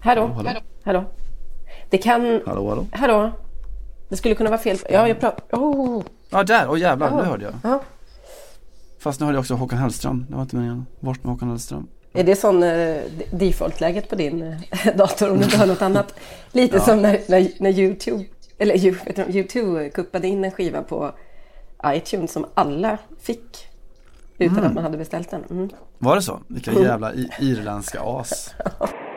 Hallå? Hallå? Hallå? Det kan... Hallå, hallå? Hallå? Det skulle kunna vara fel. Ja, jag pratar... Oh. Ja, där! Åh jävlar, Ja. nu hörde jag. Ja. Fast nu hörde jag också Håkan Hellström. Det var inte meningen. Bort med Håkan Hellström. Är det sån eh, default-läget på din eh, dator om du inte har något annat? Lite Ja. som när, när, när YouTube, eller du, YouTube kuppade in en skiva på iTunes som alla fick utan att man hade beställt den. Mm. Var det så? Vilka jävla i- irländska as.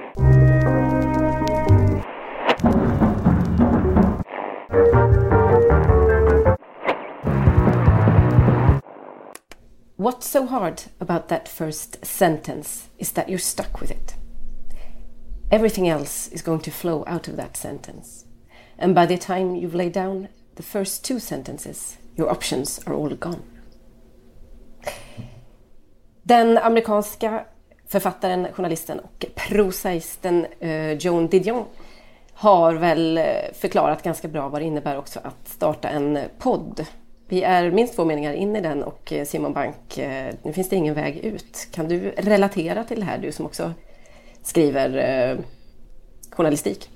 What's so hard about that first sentence is that you're stuck with it. Everything else is going to flow out of that sentence. And by the time you've laid down the first two sentences, your options are all gone. Den amerikanska författaren, journalisten och prosaisten eh, Joan Didion har väl eh, förklarat ganska bra vad det innebär också att starta en podd. Vi är minst två meningar in i den och eh, Simon Bank, eh, nu finns det ingen väg ut. Kan du relatera till det här, du som också skriver eh, journalistik?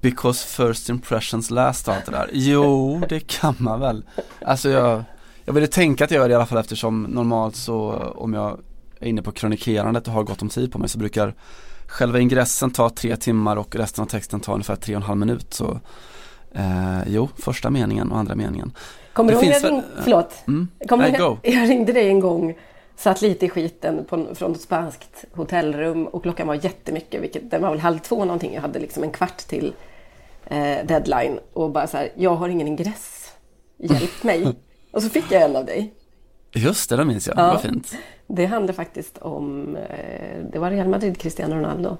Because first impressions last och allt det där. Jo, det kan man väl. Alltså jag, jag ville tänka att jag gör det i alla fall eftersom normalt så om jag är inne på kronikerandet och har gott om tid på mig så brukar själva ingressen ta tre timmar och resten av texten ta ungefär tre och en halv minut. Så eh, jo, första meningen och andra meningen. Kommer Det du ihåg finns jag väl- ring... Förlåt. Mm. Kommer go. Jag ringde dig en gång, satt lite i skiten på, från ett spanskt hotellrum och klockan var jättemycket, vilket, den var väl halv två någonting. Jag hade liksom en kvart till eh, deadline och bara så här, jag har ingen ingress, hjälp mig. och så fick jag en av dig. Just det, det minns jag. Ja. Var fint. Det handlade faktiskt om, eh, det var Real Madrid, Cristiano Ronaldo.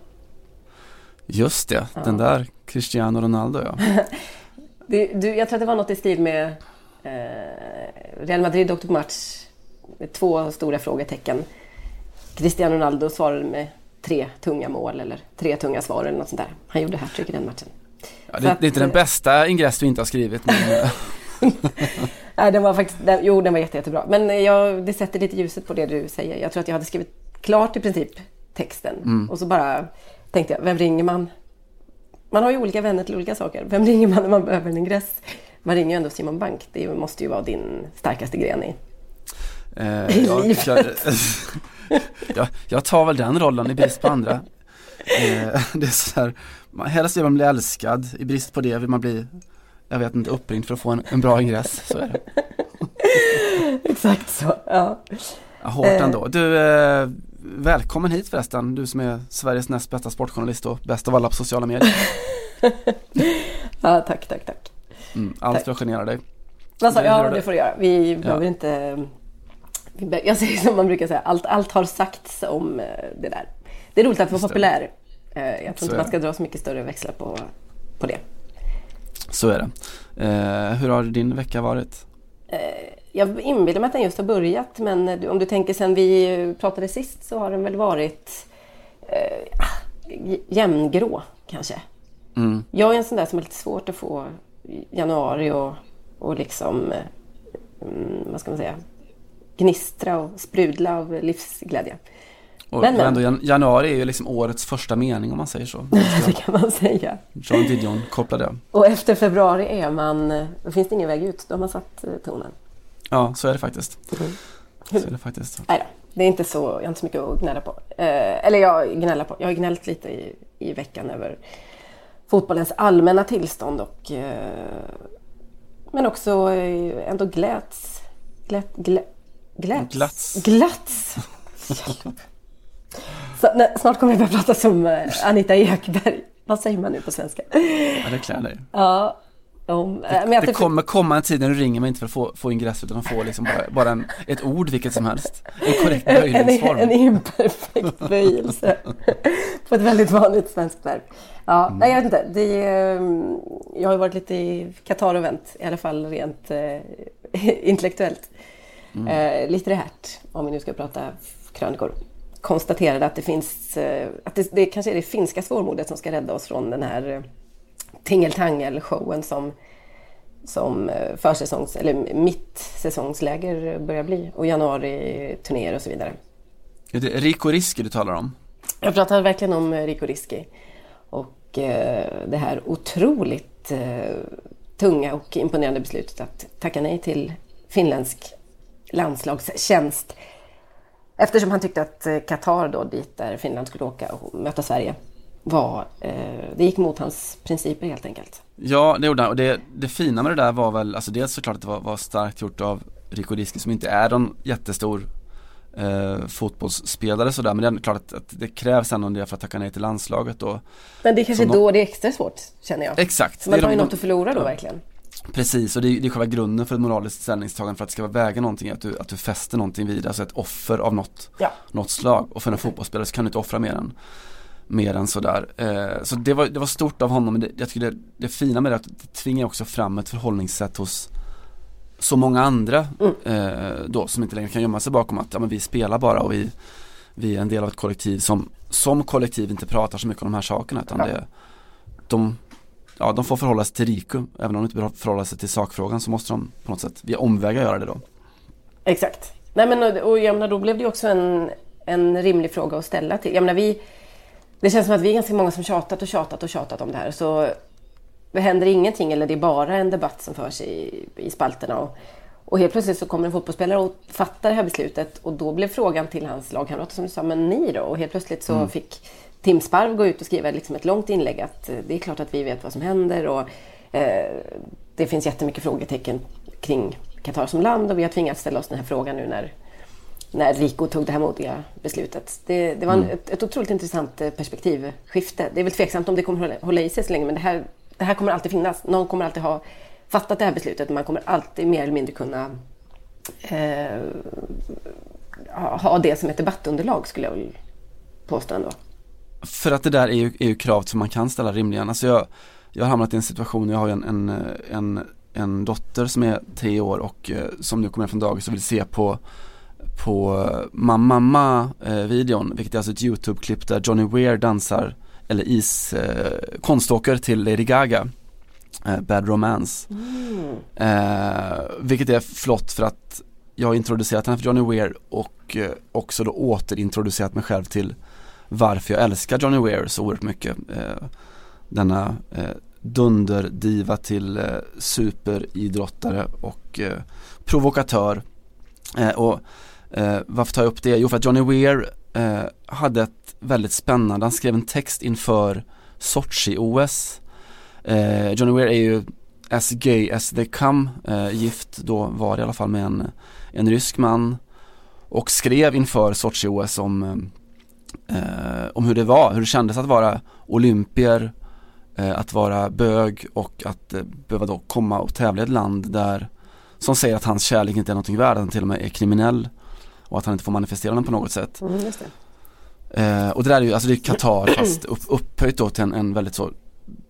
Just det, den där Cristiano Ronaldo ja. Det, du, jag tror att det var något i stil med Real Madrid åkte på match med två stora frågetecken. Cristiano Ronaldo svarade med tre tunga mål eller tre tunga svar eller något sånt där. Han gjorde hattrick i den matchen. ja det, att- det är inte den bästa ingress du inte har skrivit men eh, Nej, den var faktiskt, den, jo, den var jätte, jättebra. Men jag, det sätter lite ljuset på det du säger. Jag tror att jag hade skrivit klart i princip texten och så bara tänkte jag, vem ringer man? Man har ju olika vänner till olika saker. Vem ringer man när man behöver en ingress? Man ringer ju ändå Simon Bank. Det måste ju vara din starkaste gren i Eh, jag, jag, jag, jag tar väl den rollen i brist på andra. Eh, det är så här, man, helst vill man bli älskad, i brist på det vill man bli, jag vet inte, uppringd för att få en, en bra ingress. Så är det. Exakt så, ja. Ja, hårt ändå. Du, eh, välkommen hit förresten, du som är Sveriges näst bästa sportjournalist och bäst av alla på sociala medier. ja tack, tack, tack. Mm, allt för att genera dig. Alltså, ja, det. det får du göra. Vi behöver inte... Jag säger som man brukar säga, allt, allt har sagts om eh, det där. Det är roligt att vara populär. Eh, Jag tror Så inte är man ska dra så mycket större växlar på, på det. Så är det. Eh, hur har din vecka varit? Jag inbillar mig att den just har börjat, men om du tänker sen vi pratade sist så har den väl varit eh, j- jämngrå kanske. Mm. Jag är en sån där som har lite svårt att få januari och, och liksom, eh, vad ska man säga, gnistra och sprudla av livsglädje. Och Men, men. ändå, jan- januari är ju liksom årets första mening om man säger så. Det kan man säga. John Didion kopplade det. Och efter februari är man, då finns det ingen väg ut. Då har man satt eh, tonen. Ja, så är det faktiskt. Mm. Så är det faktiskt. Nej då, det är inte så, jag har inte så mycket att gnälla på. Eh, eller jag gnäller på, jag har gnällt lite i, i veckan över fotbollens allmänna tillstånd och eh, men också eh, ändå gläts. Glät, glä, gläts. Glatts. Hjälp. Så, nej, snart kommer jag börja prata som eh, Anita Ekberg. Vad säger man nu på svenska? Ja, det klär dig. Ja, om, eh, men jag Det kommer komma en tid när du ringer mig inte för att få, få ingress utan att få liksom bara, bara en, ett ord vilket som helst. En korrekt en, en, böjningsform. en imperfekt böjelse på ett väldigt vanligt svenskt verb. Ja, Mm. nej, jag vet inte. Det, är, mm, jag har ju varit lite i Qatar och vänt, i alla fall rent eh, intellektuellt. Mm. Eh, lite litterärt, om vi nu ska prata krönikor. Konstaterade att det finns, eh, att det, det kanske är det finska svårmodet som ska rädda oss från den här eh, tingeltangel-showen som som eh, försäsongs eller mittsäsongsläger börjar bli och januari-turnéer och så vidare. Är det Rico Riski du talar om? Jag pratar verkligen om eh, Rico Risky. Och eh, det här otroligt eh, tunga och imponerande beslutet att tacka nej till finländsk landslagstjänst. Eftersom han tyckte att Qatar då, dit där Finland skulle åka och möta Sverige, var, eh, det gick mot hans principer helt enkelt. Ja, det gjorde han och det, det fina med det där var väl, alltså dels såklart att det var, var starkt gjort av Rico Diski som inte är någon jättestor eh, fotbollsspelare sådär men det är klart att, att det krävs ändå del för att tacka nej till landslaget då. Men det är kanske då det är extra svårt känner jag. Exakt. Man har ju något att förlora då ja. verkligen. Precis, och det är, det är själva grunden för ett moraliskt ställningstagande för att det ska väga någonting, att du, att du fäster någonting vid, alltså ett offer av något, ja. något slag. Och för en fotbollsspelare så kan du inte offra mer än, mer än sådär. Eh, så det var, det var stort av honom, men det, jag tycker det, det fina med det är att det tvingar också fram ett förhållningssätt hos så många andra mm. eh, då som inte längre kan gömma sig bakom att ja, men vi spelar bara och vi, vi är en del av ett kollektiv som som kollektiv inte pratar så mycket om de här sakerna utan ja. det, de, ja, de får förhålla sig till Riku även om de inte behöver förhålla sig till sakfrågan så måste de på något sätt via omvägar göra det då. Exakt. Nej men och, och jag menar, då blev det också en, en rimlig fråga att ställa till. Jag menar, vi, det känns som att vi är ganska många som tjatat och tjatat och tjatat om det här. Så det händer ingenting eller det är bara en debatt som förs i, i spalterna. Och, och helt plötsligt så kommer en fotbollsspelare och fattar det här beslutet och då blev frågan till hans lagkamrater som sa, men ni då? Och helt plötsligt så mm. fick Tim Sparv gå ut och skriva liksom ett långt inlägg att eh, det är klart att vi vet vad som händer och eh, det finns jättemycket frågetecken kring Qatar som land och vi har tvingats ställa oss den här frågan nu när, när Rico tog det här modiga beslutet. Det, det var en, mm. ett, ett otroligt intressant eh, perspektivskifte. Det är väl tveksamt om det kommer hålla, hålla i sig så länge men det här det här kommer alltid finnas. Någon kommer alltid ha fattat det här beslutet. Man kommer alltid mer eller mindre kunna eh, ha det som ett debattunderlag skulle jag vilja påstå ändå. För att det där är ju, är ju krav som man kan ställa rimligen. Alltså jag, jag har hamnat i en situation, jag har en, en, en, en dotter som är tre år och eh, som nu kommer från dagis och vill se på på Mamma Mamma eh, videon, vilket är alltså ett YouTube-klipp där Johnny Weir dansar eller is eh, konståker till Lady Gaga eh, Bad Romance. Mm. eh, Vilket är flott för att jag har introducerat henne för Johnny Weir och eh, också då återintroducerat mig själv till varför jag älskar Johnny Weir så oerhört mycket. Eh, Denna eh, dunderdiva till eh, superidrottare och eh, provokatör. Och Eh, varför tar jag upp det? Jo för att Johnny Weir eh, hade ett väldigt spännande. Han skrev en text inför Sochi-OS. Eh, Johnny Weir är ju as gay as they come, eh, gift då var det i alla fall med en, en rysk man. Och skrev inför Sochi-OS om, eh, om hur det var, hur det kändes att vara olympier, eh, att vara bög och att eh, behöva då komma och tävla i ett land där som säger att hans kärlek inte är någonting värd, att han till och med är kriminell och att han inte får manifestera den på något sätt. Mm, Eh, och det där är ju, alltså det är Qatar fast upp, upphöjt då till en, en väldigt så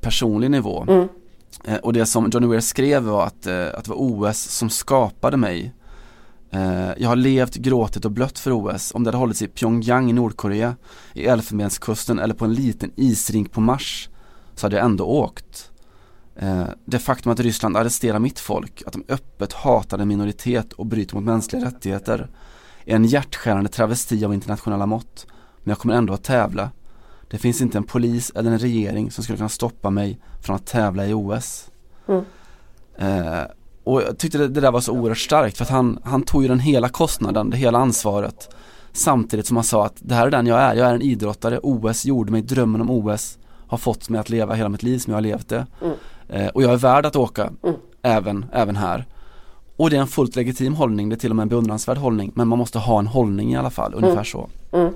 personlig nivå. Mm. Eh, och det som Johnny Weir skrev var att, eh, att det var OS som skapade mig. Eh, jag har levt, gråtit och blött för OS. Om det hade hållits i Pyongyang i Nordkorea, i Elfenbenskusten eller på en liten isrink på Mars så hade jag ändå åkt. Eh, det faktum att Ryssland arresterar mitt folk, att de öppet hatar en minoritet och bryter mot mänskliga rättigheter är en hjärtskärande travesti av internationella mått men jag kommer ändå att tävla. Det finns inte en polis eller en regering som skulle kunna stoppa mig från att tävla i OS. Mm. Eh, och jag tyckte det, det, där var så oerhört starkt för att han, han tog ju den hela kostnaden, det hela ansvaret. Samtidigt som han sa att det här är den jag är, jag är en idrottare, OS gjorde mig, drömmen om OS har fått mig att leva hela mitt liv som jag har levt det. Mm. Eh, och jag är värd att åka, mm. även, även här. Och det är en fullt legitim hållning, det är till och med en beundransvärd hållning, men man måste ha en hållning i alla fall, ungefär mm. så. Mm.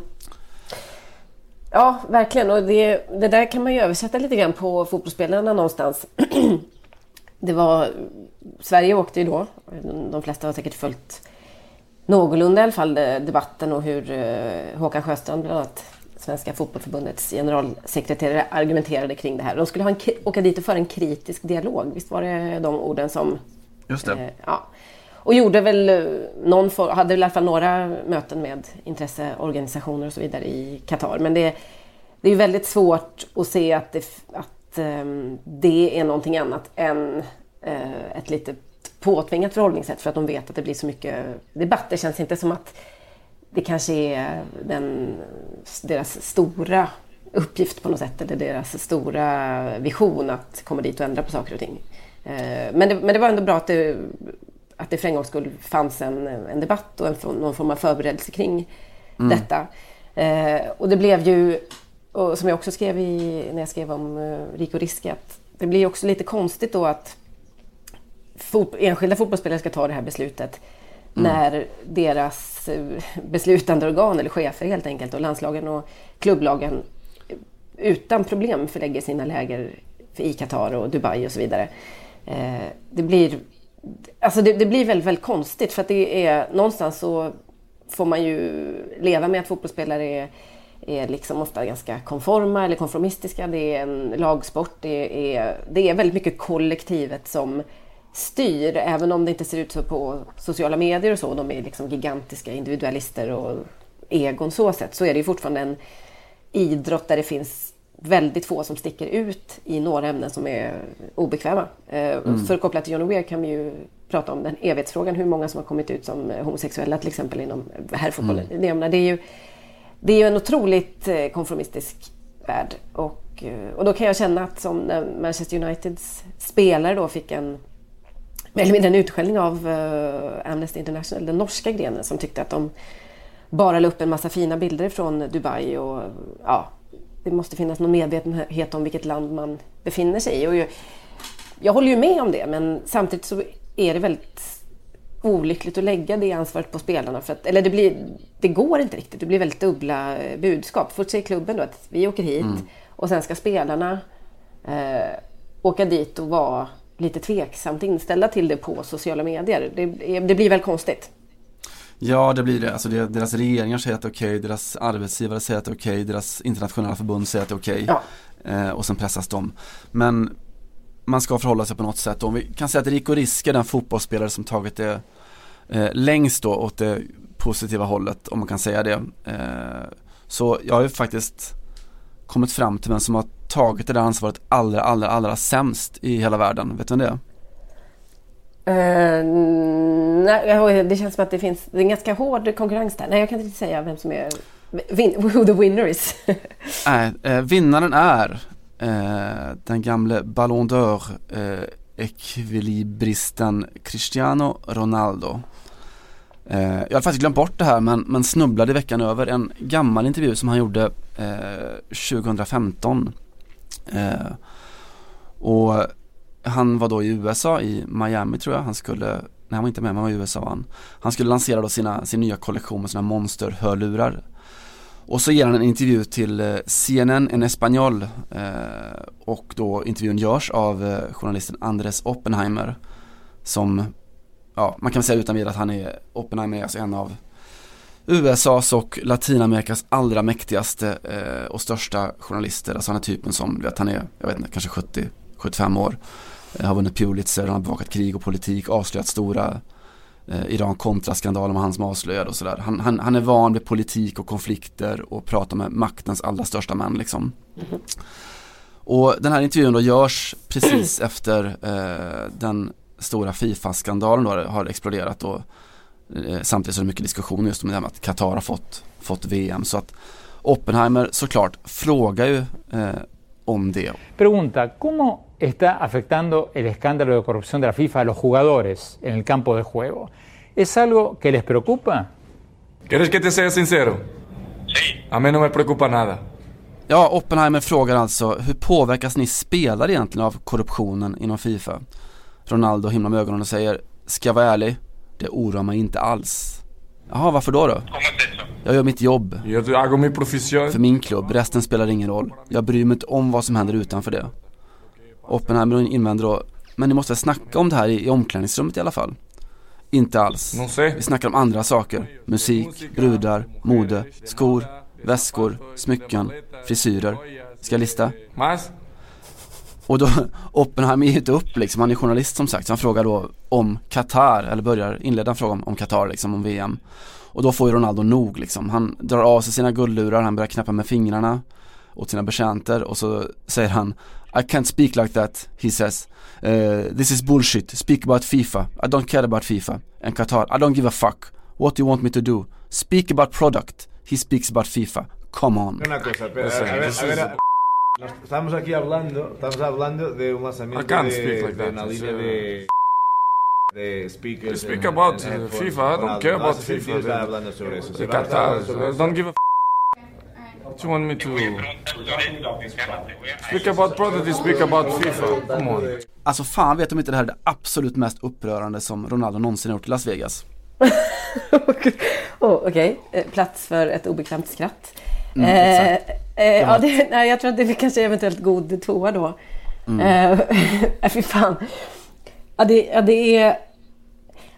Ja, verkligen. Och det, det där kan man ju översätta lite grann på fotbollsspelarna någonstans. det var, Sverige åkte ju då, de flesta har säkert följt någorlunda i alla fall debatten och hur uh, Håkan Sjöstrand, bland annat Svenska fotbollförbundets generalsekreterare, argumenterade kring det här. De skulle ha en, åka dit och föra en kritisk dialog. Visst var det de orden som... Just det. Eh, ja. Och gjorde väl eh, någon form, hade väl i alla fall några möten med intresseorganisationer och så vidare i Qatar. Men det, det är ju väldigt svårt att se att det, att, ehm, det är någonting annat än eh, ett litet påtvingat förhållningssätt för att de vet att det blir så mycket debatt. Det känns inte som att det kanske är den, deras stora uppgift på något sätt eller deras stora vision att komma dit och ändra på saker och ting. Eh, men, det, men det var ändå bra att det, att det för en gångs skull fanns en, en debatt och en, någon form av förberedelse kring mm. detta. Eh, och det blev ju, och som jag också skrev i, när jag skrev om eh, Rico Riske, att det blir också lite konstigt då att fot, enskilda fotbollsspelare ska ta det här beslutet mm. när deras eh, beslutande organ eller chefer helt enkelt och landslagen och klubblagen utan problem förlägger sina läger i Qatar och Dubai och så vidare. Eh, det blir Alltså det, det, blir väldigt, väldigt konstigt för att det är någonstans så får man ju leva med att fotbollsspelare är, är liksom ofta ganska konforma eller konformistiska. Det är en lagsport. Det är, det är väldigt mycket kollektivet som styr, även om det inte ser ut så på sociala medier och så. De är liksom gigantiska individualister och egon så sett. Så är det ju fortfarande en idrott där det finns väldigt få som sticker ut i några ämnen som är obekväma. Eh, mm. För att koppla till John Weir kan vi ju prata om den evighetsfrågan, hur många som har kommit ut som homosexuella till exempel inom herrfotbollen. Mm. Det, är ju, det är ju en otroligt eh, konformistisk värld. Och, eh, och då kan jag känna att som när Manchester Uniteds spelare då fick en mer eller mindre en utskällning av Amnesty International, den norska grenen som tyckte att de bara la upp en massa fina bilder från Dubai och ja, det måste finnas någon medvetenhet om vilket land man befinner sig i. Och jag, jag håller ju med om det men samtidigt så är det väldigt olyckligt att lägga det ansvaret på spelarna. För att, eller det, blir, det går inte riktigt. Det blir väldigt dubbla budskap. Först säger klubben då att vi åker hit mm. och sen ska spelarna eh, åka dit och vara lite tveksamt inställda till det på sociala medier. Det, det blir väl konstigt. Ja, det blir det. Alltså det, deras regeringar säger att det är okej, okay, deras arbetsgivare säger att det är okej, okay, deras internationella förbund säger att det är okej. Okay, ja. eh, och sen pressas de. Men man ska förhålla sig på något sätt. Om vi kan säga att Rico Risk är den fotbollsspelare som tagit det eh, längst då åt det positiva hållet, om man kan säga det. Eh, så jag har ju faktiskt kommit fram till vem som har tagit det där ansvaret allra, allra, allra sämst i hela världen. Vet du vem det är? Uh, nej, det känns som att det finns det är en ganska hård konkurrens där. Nej, jag kan inte säga vem som är vin, who the winner is. nej, eh, vinnaren är eh, den gamle Ballon d'Or eh, ekvilibristen Cristiano Ronaldo. Eh, jag hade faktiskt glömt bort det här men, men snubblade i veckan över en gammal intervju som han gjorde eh, 2015. Eh, och han var då i USA, i Miami tror jag, han skulle, nej han var inte med, men han var i USA han. Han skulle lansera då sina, sin nya kollektion med sina monsterhörlurar. Och så ger han en intervju till eh, CNN en Espanol eh, och då intervjun görs av eh, journalisten Andres Oppenheimer som, ja man kan säga utan vidare att han är, Oppenheimer är alltså en av USAs och Latinamerikas allra mäktigaste eh, och största journalister. Alltså han är typen som, du vet han är, jag vet inte, kanske 70, 75 år. Har vunnit Pulitzer, han har bevakat krig och politik, avslöjat stora eh, Iran-kontra-skandalen med han som avslöjade och sådär. Han, han, han, är van vid politik och konflikter och pratar med maktens allra största män liksom. Mm. Och den här intervjun då görs precis efter eh, den stora Fifa-skandalen då har exploderat och eh, samtidigt så är det mycket diskussion just om det här med att Qatar har fått, fått VM. Så att Oppenheimer såklart frågar ju eh, om det. Pregunta, ¿cómo está afectando el escándalo de corrupción de la FIFA a los jugadores en el campo de juego. ¿Es algo que les preocupa? ¿Quieres que te sea sincero? Sí. A mí no me preocupa nada. Ja, Oppenheimer frågar alltså, hur påverkas ni spelare egentligen av korruptionen inom Fifa? Ronaldo himlar med ögonen och säger, ska jag vara ärlig, det oroar mig inte alls. Jaha, varför då då? Jag gör mitt jobb. För min klubb, resten spelar ingen roll. Jag bryr mig inte om vad som händer utanför det. Oppenheimer invänder då, men ni måste väl snacka om det här i, i omklädningsrummet i alla fall? Inte alls. Vi snackar om andra saker. Musik, brudar, mode, skor, väskor, smycken, frisyrer. Ska jag lista? Och då, Oppenheimer ger inte upp liksom, han är journalist som sagt, så han frågar då om Qatar, eller börjar inleda en fråga om, om Qatar liksom, om VM. Och då får ju Ronaldo nog liksom, han drar av sig sina guldlurar, han börjar knäppa med fingrarna åt sina betjänter och så säger han I can't speak like that, he says. Uh, this is bullshit. Speak about FIFA. I don't care about FIFA. And Qatar, I don't give a fuck. What do you want me to do? Speak about product. He speaks about FIFA. come on. Una cosa, espera, a ver, a ver, a- nos- estamos aquí hablando, estamos hablando de un lanzamiento I can't de, speak like de that, una línea uh, de de speakers. Speak en- about, en uh. FIFA, I don't care about FIFA, estar hablando sobre eso. de Se va a Qatar. sobre I don't give a f- What you want me to speak about product? Speak about FIFA. Come on. Alltså fan vet om inte det här är det absolut mest upprörande som Ronaldo någonsin har gjort i Las Vegas. oh, Okej, eh, plats för ett obekvämt skratt. Mm, eh, eh, ja, det, nej, jag tror att det är kanske eventuellt god tvåa då. Mm. Eh, fy fan. Ja, det, ja, det är...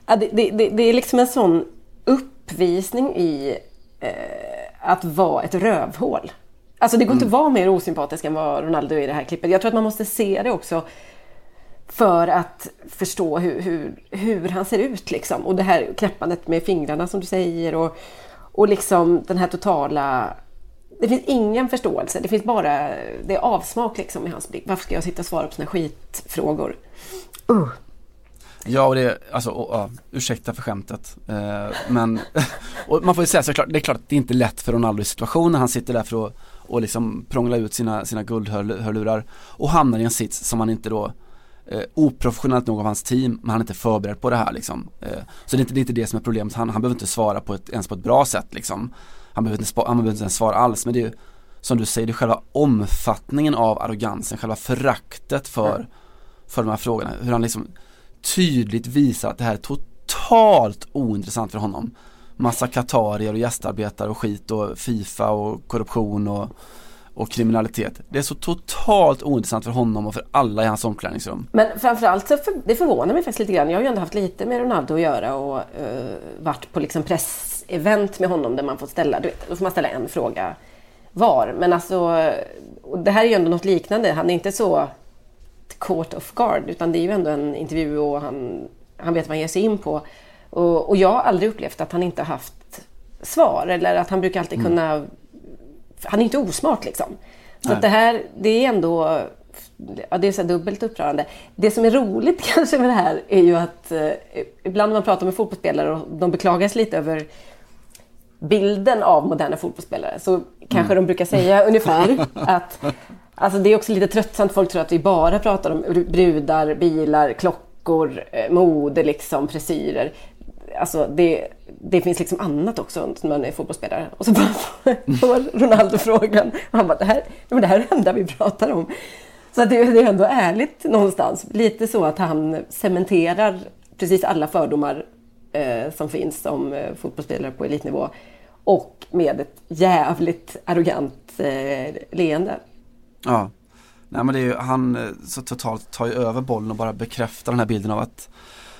Ja, det, det, det, det är liksom en sån uppvisning i eh, att vara ett rövhål. Alltså det går inte att vara mer osympatisk än vad Ronaldo är i det här klippet. Jag tror att man måste se det också för att förstå hur, hur, hur han ser ut. Liksom. Och det här knäppandet med fingrarna som du säger. Och, och liksom den här totala... Det finns ingen förståelse. Det finns bara det är avsmak liksom i hans blick. Varför ska jag sitta och svara på såna skitfrågor? Uh. Ja och det, alltså, och, ja, ursäkta för skämtet. Eh, men, och man får ju säga såklart, det är klart att det är inte lätt för Ronaldo i situationen. Han sitter där för att och liksom prångla ut sina, sina guldhörlurar och hamnar i en sits som han inte då eh, oprofessionellt nog av hans team, men han är inte förberedd på det här liksom. Eh, så det är, inte, det är inte det som är problemet, han, han behöver inte svara på ett, ens på ett bra sätt liksom. Han behöver inte, spa, han behöver inte ens svara alls, men det är ju som du säger, det är själva omfattningen av arrogansen, själva föraktet för, för de här frågorna. Hur han liksom tydligt visar att det här är totalt ointressant för honom. Massa katarier och gästarbetare och skit och Fifa och korruption och, och kriminalitet. Det är så totalt ointressant för honom och för alla i hans omklädningsrum. Men framförallt så för, det förvånar mig faktiskt lite grann. Jag har ju ändå haft lite med Ronaldo att göra och uh, varit på liksom pressevent med honom där man får ställa, du vet, då får man ställa en fråga var. Men alltså, och det här är ju ändå något liknande. Han är inte så caught off guard utan det är ju ändå en intervju och han, han vet vad han ger sig in på. Och, och jag har aldrig upplevt att han inte haft svar eller att han brukar alltid Mm. kunna... Han är inte osmart liksom. Så Nej. att det här, det är ändå... Ja, det är så dubbelt upprörande. Det som är roligt kanske med det här är ju att eh, ibland när man pratar med fotbollsspelare och de beklagar sig lite över bilden av moderna fotbollsspelare så kanske de brukar säga ungefär att alltså det är också lite tröttsamt. Folk tror att vi bara pratar om brudar, bilar, klockor, eh, mode, liksom, frisyrer. Alltså det, det finns liksom annat också när man är fotbollsspelare. Och så bara får Ronaldo frågan och han bara, det här, men det här är det enda vi pratar om. Så att det, det är ändå ärligt någonstans. Lite så att han cementerar precis alla fördomar eh, som finns om eh, fotbollsspelare på elitnivå. Och med ett jävligt arrogant eh, leende. Ja. Nej men det är ju, han eh, så totalt tar ju över bollen och bara bekräftar den här bilden av att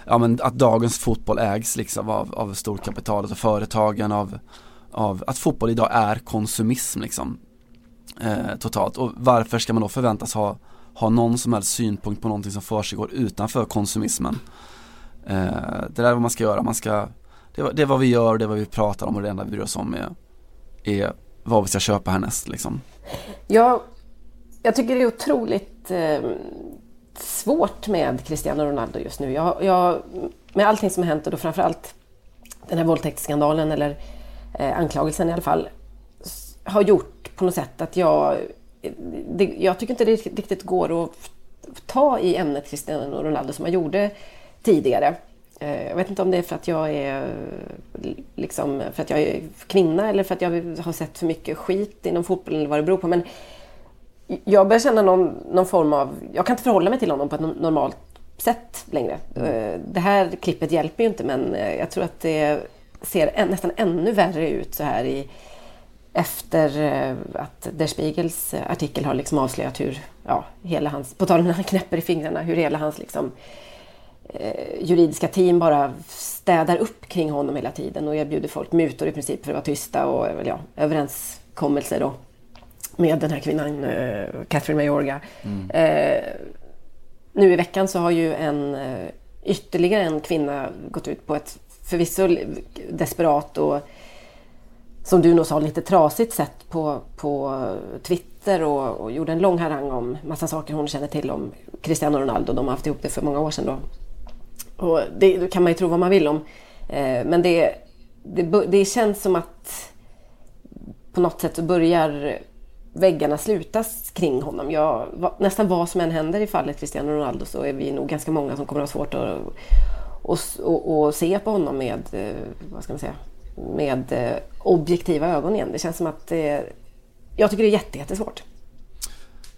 Ja men att dagens fotboll ägs liksom av, av storkapitalet och företagen av, av att fotboll idag är konsumism liksom eh, Totalt. Och varför ska man då förväntas ha, ha någon som helst synpunkt på någonting som försiggår utanför konsumismen? Eh, Det där är vad man ska göra, man ska det, är- det är vad vi gör, det är vad vi pratar om och det enda vi bryr oss om är, är vad vi ska köpa härnäst liksom. Ja, jag tycker det är otroligt eh, svårt med Cristiano Ronaldo just nu. Jag, jag, med allting som har hänt och då framförallt den här våldtäktsskandalen eller eh, anklagelsen i alla fall har gjort på något sätt att jag det, jag tycker inte det riktigt går att ta i ämnet Cristiano Ronaldo som jag gjorde tidigare. Eh, jag vet inte om det är för att jag är liksom, för att jag är kvinna eller för att jag har sett för mycket skit inom fotbollen eller vad det beror på. Men jag börjar känna någon, någon form av... Jag kan inte förhålla mig till honom på ett no- normalt sätt längre. Eh, Det här klippet hjälper ju inte men eh, jag tror att det ser nästan ännu värre ut så här i efter eh, att Der Spiegels artikel har liksom avslöjat hur, ja, hela hans, på tal om när han knäpper i fingrarna, hur hela hans liksom, eh, juridiska team bara städar upp kring honom hela tiden och erbjuder folk mutor i princip för att vara tysta och ja, överenskommelser då med den här kvinnan, eh, Catherine Mayorga. Eh, nu i veckan så har ju en, eh, ytterligare en kvinna gått ut på ett förvisso desperat och som du nog sa, lite trasigt sätt på, på Twitter och, och gjorde en lång harang om massa saker hon känner till om Cristiano Ronaldo. De har haft ihop det för många år sedan då. Och det, kan man ju tro vad man vill om. Eh, men det, det, det känns som att på något sätt så börjar väggarna slutas kring honom. Jag, nästan vad som än händer i fallet Cristiano Ronaldo så är vi nog ganska många som kommer att ha svårt att och, och, och se på honom med, eh, vad ska man säga, med eh, objektiva ögon igen. Det känns som att det, jag tycker det är jätte, jättesvårt.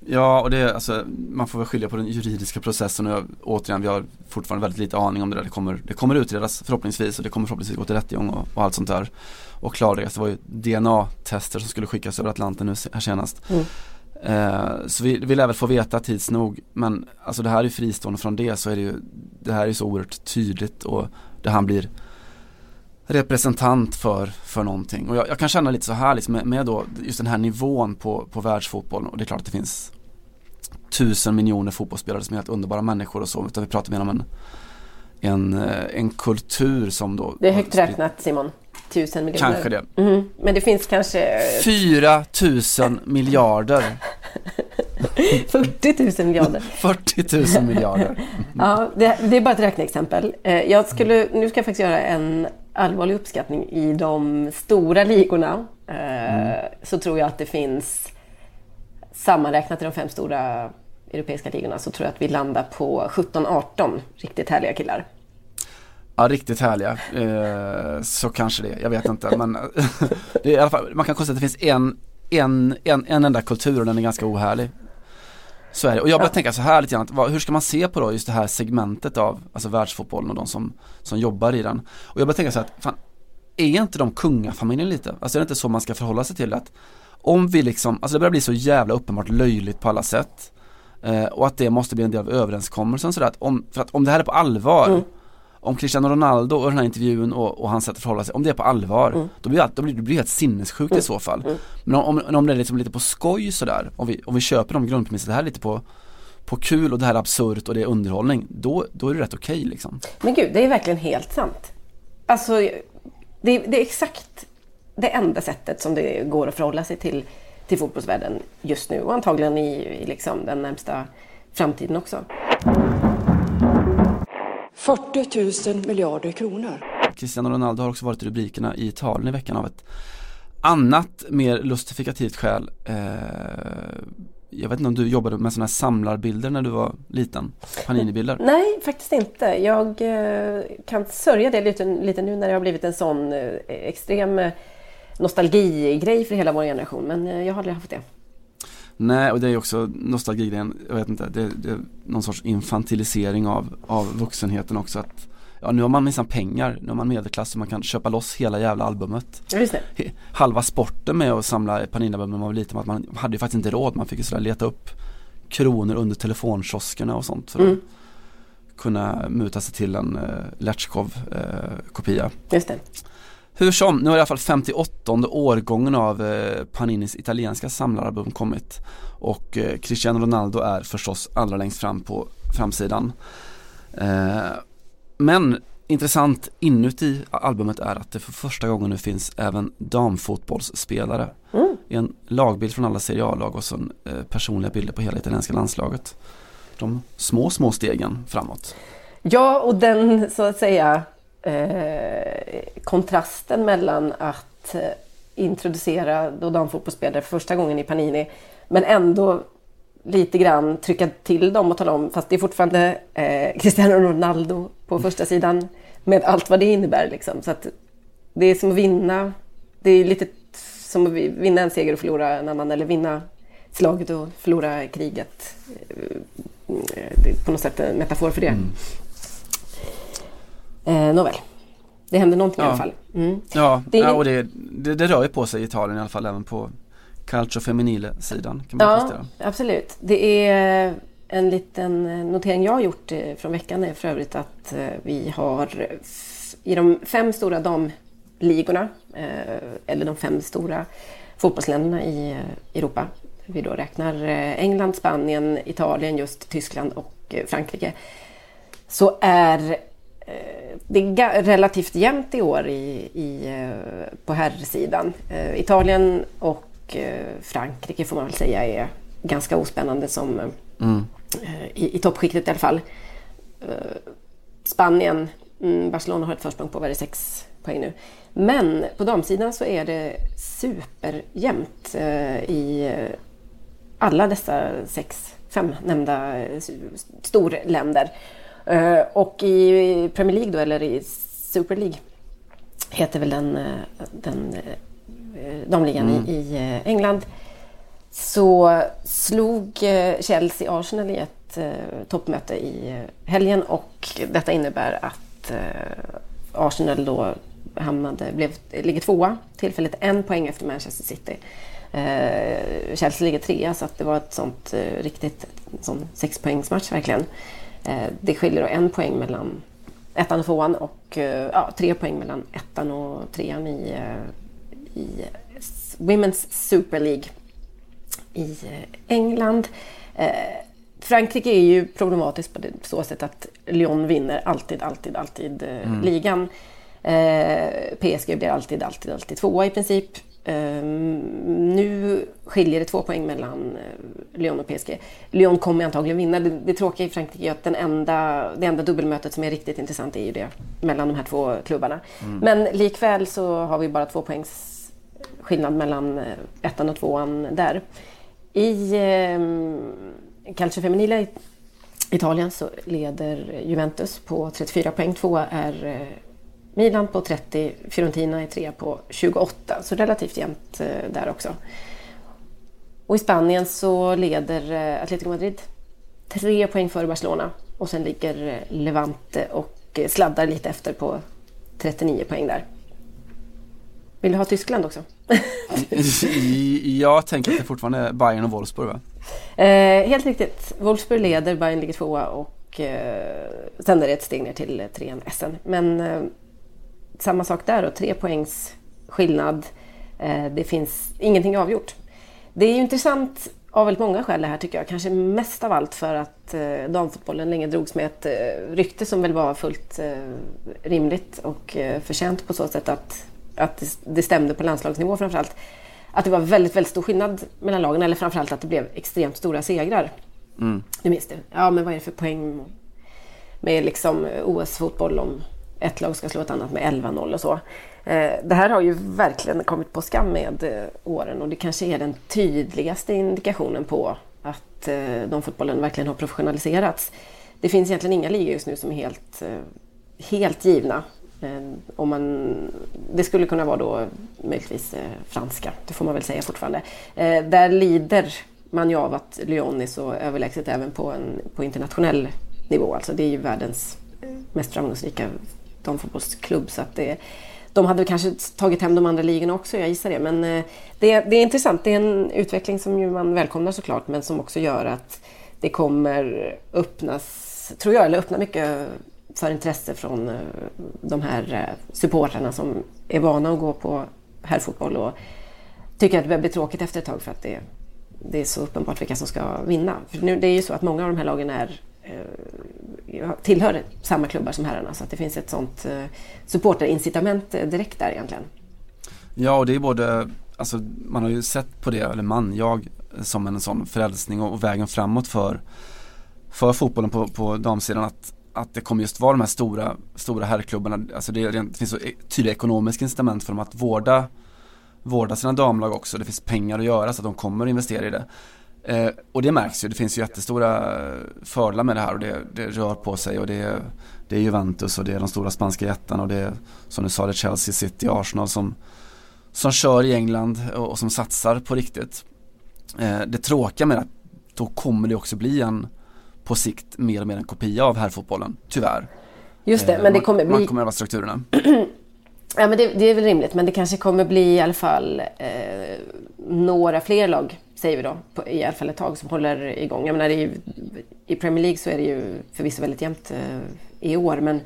Ja, och det är alltså, man får väl skilja på den juridiska processen och jag, återigen, vi har fortfarande väldigt lite aning om det där. Det kommer, det kommer utredas förhoppningsvis och det kommer förhoppningsvis gå till rättegång och, och allt sånt där. Och klarläggas, det var ju DNA-tester som skulle skickas över Atlanten nu här senast. Mm. Eh, så vi, vi lär väl få veta tids nog, men alltså det här är fristående från det så är det ju, det här är så oerhört tydligt och det han blir representant för, för någonting. Och jag, jag kan känna lite så här liksom med, med då just den här nivån på, på världsfotbollen och det är klart att det finns tusen miljoner fotbollsspelare som är helt underbara människor och så. Utan vi pratar mer om en, en, eh, en kultur som då Det är högt räknat Simon. Tusen miljoner. Kanske det. Mm. Men det finns kanske... Fyra tusen miljarder. 40 000 miljarder. 40 000 miljarder. ja, det, det, är bara ett räkneexempel. Eh, jag skulle, nu ska jag faktiskt göra en allvarlig uppskattning. I de stora ligorna mm. så tror jag att det finns sammanräknat i de fem stora europeiska ligorna så tror jag att vi landar på 17-18 riktigt härliga killar. Ja, riktigt härliga. Eh, så kanske det, jag vet inte. Men det i alla fall, man kan konstatera att det finns en, en, en, en enda kultur och den är ganska ohärlig. Så är det. Och jag börjar ja. tänka så här lite grann, vad, hur ska man se på då just det här segmentet av alltså världsfotbollen och de som, som jobbar i den. Och jag börjar tänka så här, fan, är inte de kungafamiljen lite? Alltså är det inte så man ska förhålla sig till att om vi liksom, alltså det börjar bli så jävla uppenbart löjligt på alla sätt. Eh, och att det måste bli en del av överenskommelsen sådär att om, för att om det här är på allvar mm. Om Cristiano Ronaldo och den här intervjun och, och hans sätt att förhålla sig, om det är på allvar mm. Då blir det, blir, blir helt sinnessjukt mm. i så fall mm. Men om, om, om det är liksom lite på skoj sådär, om vi, om vi köper de grundpremisserna, det här är lite på på kul och det här är absurt och det är underhållning, då, då är det rätt okej okay, liksom. Men gud, det är verkligen helt sant. Alltså, det, det är exakt det enda sättet som det går att förhålla sig till, till fotbollsvärlden just nu och antagligen i, i liksom den närmsta framtiden också. 40 000 miljarder kronor. Cristiano Ronaldo har också varit i rubrikerna i Italien i veckan av ett annat mer lustifikativt skäl. Eh, jag vet inte om du jobbade med sådana här samlarbilder när du var liten? Panini-bilder? Nej, faktiskt inte. Jag eh, kan sörja det lite, lite nu när det har blivit en sån eh, extrem eh, nostalgigrej för hela vår generation. Men eh, jag har aldrig haft det. Nej, och det är också nostalgigrejen, jag vet inte, det, det, är någon sorts infantilisering av, av vuxenheten också. Att, ja, nu har man minsann pengar, nu har man medelklass så man kan köpa loss hela jävla albumet. Just det. Halva sporten med att samla Panini-album när man var liten, att man hade ju faktiskt inte råd, man fick ju sådär leta upp kronor under telefonkioskerna och sånt för mm. att kunna muta sig till en uh, eh, Letchkov-kopia. Uh, Just det. Hur som, nu har i alla fall 58 årgången av eh, Paninis italienska samlaralbum kommit och eh, Cristiano Ronaldo är förstås allra längst fram på framsidan. Eh, men intressant inuti albumet är att det för första gången nu finns även damfotbollsspelare. Mm. En lagbild från alla Serie A-lag och så personliga bilder på hela italienska landslaget. De små, små stegen framåt. Ja, och den så att säga eh, kontrasten mellan att eh, introducera då damfotbollsspelare för första gången i Panini men ändå lite grann trycka till dem och tala om, fast det är fortfarande eh, Cristiano Ronaldo på första sidan med allt vad det innebär. Liksom. Så att det är som att vinna, det är lite som att vinna en seger och förlora en annan eller vinna slaget och förlora kriget. Eh, det är på något sätt en metafor för det. Mm. Eh, nåväl. Det händer någonting ja. i alla fall. Mm. Ja, det, ja, och det, det, det, rör ju på sig i Italien i alla fall även på Calcio Femminile-sidan. Kan man ja, absolut. Det är en liten notering jag har gjort eh, från veckan är för övrigt att eh, vi har i de fem stora damligorna, eh, eller de fem stora fotbollsländerna i Europa, vi då räknar England, Spanien, Italien, just Tyskland och Frankrike, så är det är relativt jämnt i år i, i, eh, på herrsidan. Eh, Italien och Frankrike får man väl säga är ganska ospännande som mm. i, i toppskiktet i alla fall. Spanien Mm, Barcelona har ett försprång på, vad det, sex poäng nu. Men på damsidan så är det superjämnt eh, i eh, alla dessa sex, fem nämnda eh, storländer. Eh, och i Premier League då, eller i Super League, heter väl den, eh, den eh, damligan Mm. i, England, så slog Chelsea Arsenal i ett toppmöte i helgen och detta innebär att Arsenal då hamnade, blev, ligger tvåa tillfälligt, en poäng efter Manchester City. Eh, Chelsea ligger trea så att det var ett sånt eh, riktigt sån sexpoängsmatch verkligen. Eh, det skiljer då en poäng mellan ettan och tvåan och eh, ja, tre poäng mellan ettan och trean i, eh, i Women's Super League i England. Frankrike är ju problematiskt på så sätt att Lyon vinner alltid, alltid, alltid eh, ligan. PSG blir alltid, alltid, alltid tvåa i princip. Eh, nu skiljer det två poäng mellan eh, Lyon och PSG. Lyon kommer antagligen vinna. Det, det tråkiga i Frankrike är att den enda, det enda dubbelmötet som är riktigt intressant är ju det mellan de här två klubbarna. Men likväl så har vi bara två poängs skillnad mellan eh, ettan och tvåan där. I eh, Calcio Femminile i Italien så leder Juventus på 34 poäng. Tvåa är eh, Milan på 30, Fiorentina är trea på 28. Så relativt jämnt eh, där också. Och i Spanien så leder eh, Atletico Madrid tre poäng före Barcelona. Och sen ligger eh, Levante och sladdar lite efter på 39 poäng där. Vill du ha Tyskland också? Jag tänker att det fortfarande är Bayern och Wolfsburg va? Eh, helt riktigt. Wolfsburg leder, Bayern ligger tvåa och eh, sen är det ett steg ner till trean Essen. Men eh, samma sak där då, tre poängs skillnad. Eh, det finns ingenting avgjort. Det är ju intressant av väldigt många skäl det här tycker jag. Kanske mest av allt för att eh, damfotbollen länge drogs med ett eh, rykte som väl var fullt eh, rimligt och eh, förtjänt på så sätt att, att det, det stämde på landslagsnivå framförallt. Att det var väldigt, väldigt stor skillnad mellan lagen eller framförallt att det blev extremt stora segrar. Mm. Du minns det? Ja, men vad är det för poäng med liksom OS-fotboll om ett lag ska slå ett annat med 11-0 och så. Eh, det här har ju verkligen kommit på skam med eh, åren och det kanske är den tydligaste indikationen på att eh, de fotbollen verkligen har professionaliserats. Det finns egentligen inga ligor just nu som är helt, helt givna. Om man, det skulle kunna vara då möjligtvis franska, det får man väl säga fortfarande. Där lider man ju av att Lyon är så överlägset även på, en, på internationell nivå. Alltså det är ju världens mest framgångsrika damfotbollsklubb. Så att det, de hade kanske tagit hem de andra ligorna också, jag gissar det. Men eh, det, det är intressant. Det är en utveckling som ju man välkomnar såklart, men som också gör att det kommer öppnas, tror jag, eller öppna mycket för intresse från eh, de här eh, supportrarna som är vana att gå på herrfotboll och tycker att det börjar bli tråkigt efter ett tag för att det, det är så uppenbart vilka som ska vinna. För nu, det är ju så att många av de här lagen är Eh, tillhör samma klubbar som herrarna så att det finns ett sånt eh, supporterincitament eh, direkt där egentligen. Ja och det är både, alltså man har ju sett på det, eller man, jag som en sån frälsning och, vägen framåt för, för fotbollen på, på damsidan att, att det kommer just vara de här stora, stora herrklubbarna, alltså det, det finns så e, tydliga ekonomiska incitament för dem att vårda, vårda sina damlag också, det finns pengar att göra så att de kommer att investera i det. Eh, och det märks ju, det finns ju jättestora eh, fördelar med det här och det, det rör på sig och det är, det är Juventus och det är de stora spanska jättarna och det är som du sa det är Chelsea, City, Arsenal som, som kör i England och, och som satsar på riktigt. Eh, det tråkiga med det då kommer det också bli en på sikt mer och mer en kopia av herrfotbollen, tyvärr. Just det, Eh, men det man- kommer Man bli... kommer att vara strukturerna. Ja, men det, det är väl rimligt, men det kanske kommer bli i alla fall eh, några fler lag, säger vi då, på, i alla fall ett tag som håller igång. Jag menar, ju, I Premier League så är det ju förvisso väldigt jämnt eh, i år, men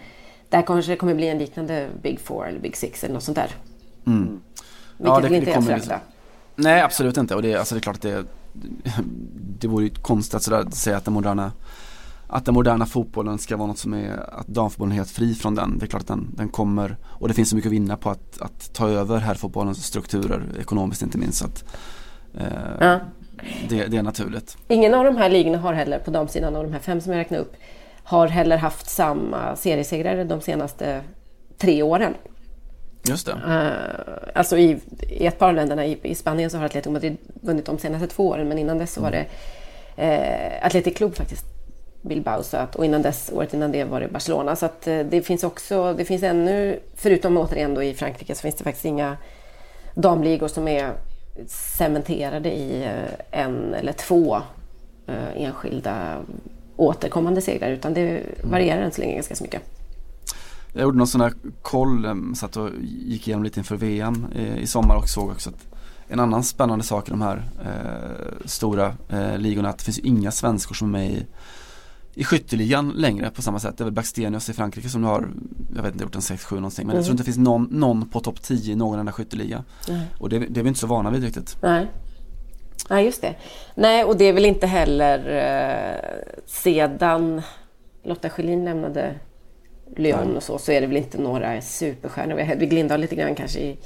där kanske det kommer bli en liknande Big Four eller Big Six eller något sånt där. Mm. Vilket Ja, det- väl det inte är att kommer. Nej absolut inte och det, alltså det är klart att det Det vore ju konstigt att sådär säga att den moderna Att den moderna fotbollen ska vara något som är Att damfotbollen är helt fri från den Det är klart att den, den kommer Och det finns så mycket att vinna på att, att ta över herrfotbollens strukturer Ekonomiskt inte minst så att Ja. det, det är naturligt Ingen av de här ligorna har heller, på damsidan av de här fem som jag räknade upp, har heller haft samma seriesegrare de senaste tre åren. Just det. Uh, alltså i, i, ett par av länderna, i, i, Spanien så har Atletico Madrid vunnit de senaste två åren men innan dess så var det uh, Athletic Club faktiskt, Bilbao, så att, och innan dess, året innan det var det Barcelona. Så att uh, det finns också, det finns ännu, förutom återigen då i Frankrike så finns det faktiskt inga damligor som är cementerade i en eller två enskilda återkommande segrar utan det varierar än så länge ganska så mycket. Jag gjorde någon sån här koll, um, satt och gick igenom lite inför VM eh, i sommar och såg också att en annan spännande sak i de här eh, stora eh, ligorna att det finns inga svenskor som är med i, i skytteligan längre på samma sätt. Det är väl Blackstenius i Frankrike som har, jag vet inte, gjort en 6-7 någonting. Men mm. jag tror inte det finns någon, någon på topp 10 i någon enda skytteliga. Mm. Och det, det är vi inte så vana vid riktigt. Nej. Nej, just det. Nej, och det är väl inte heller eh, sedan Lotta Schelin lämnade Lyon och så, så är det väl inte några superstjärnor. Vi har Hedvig Lindahl lite grann kanske i,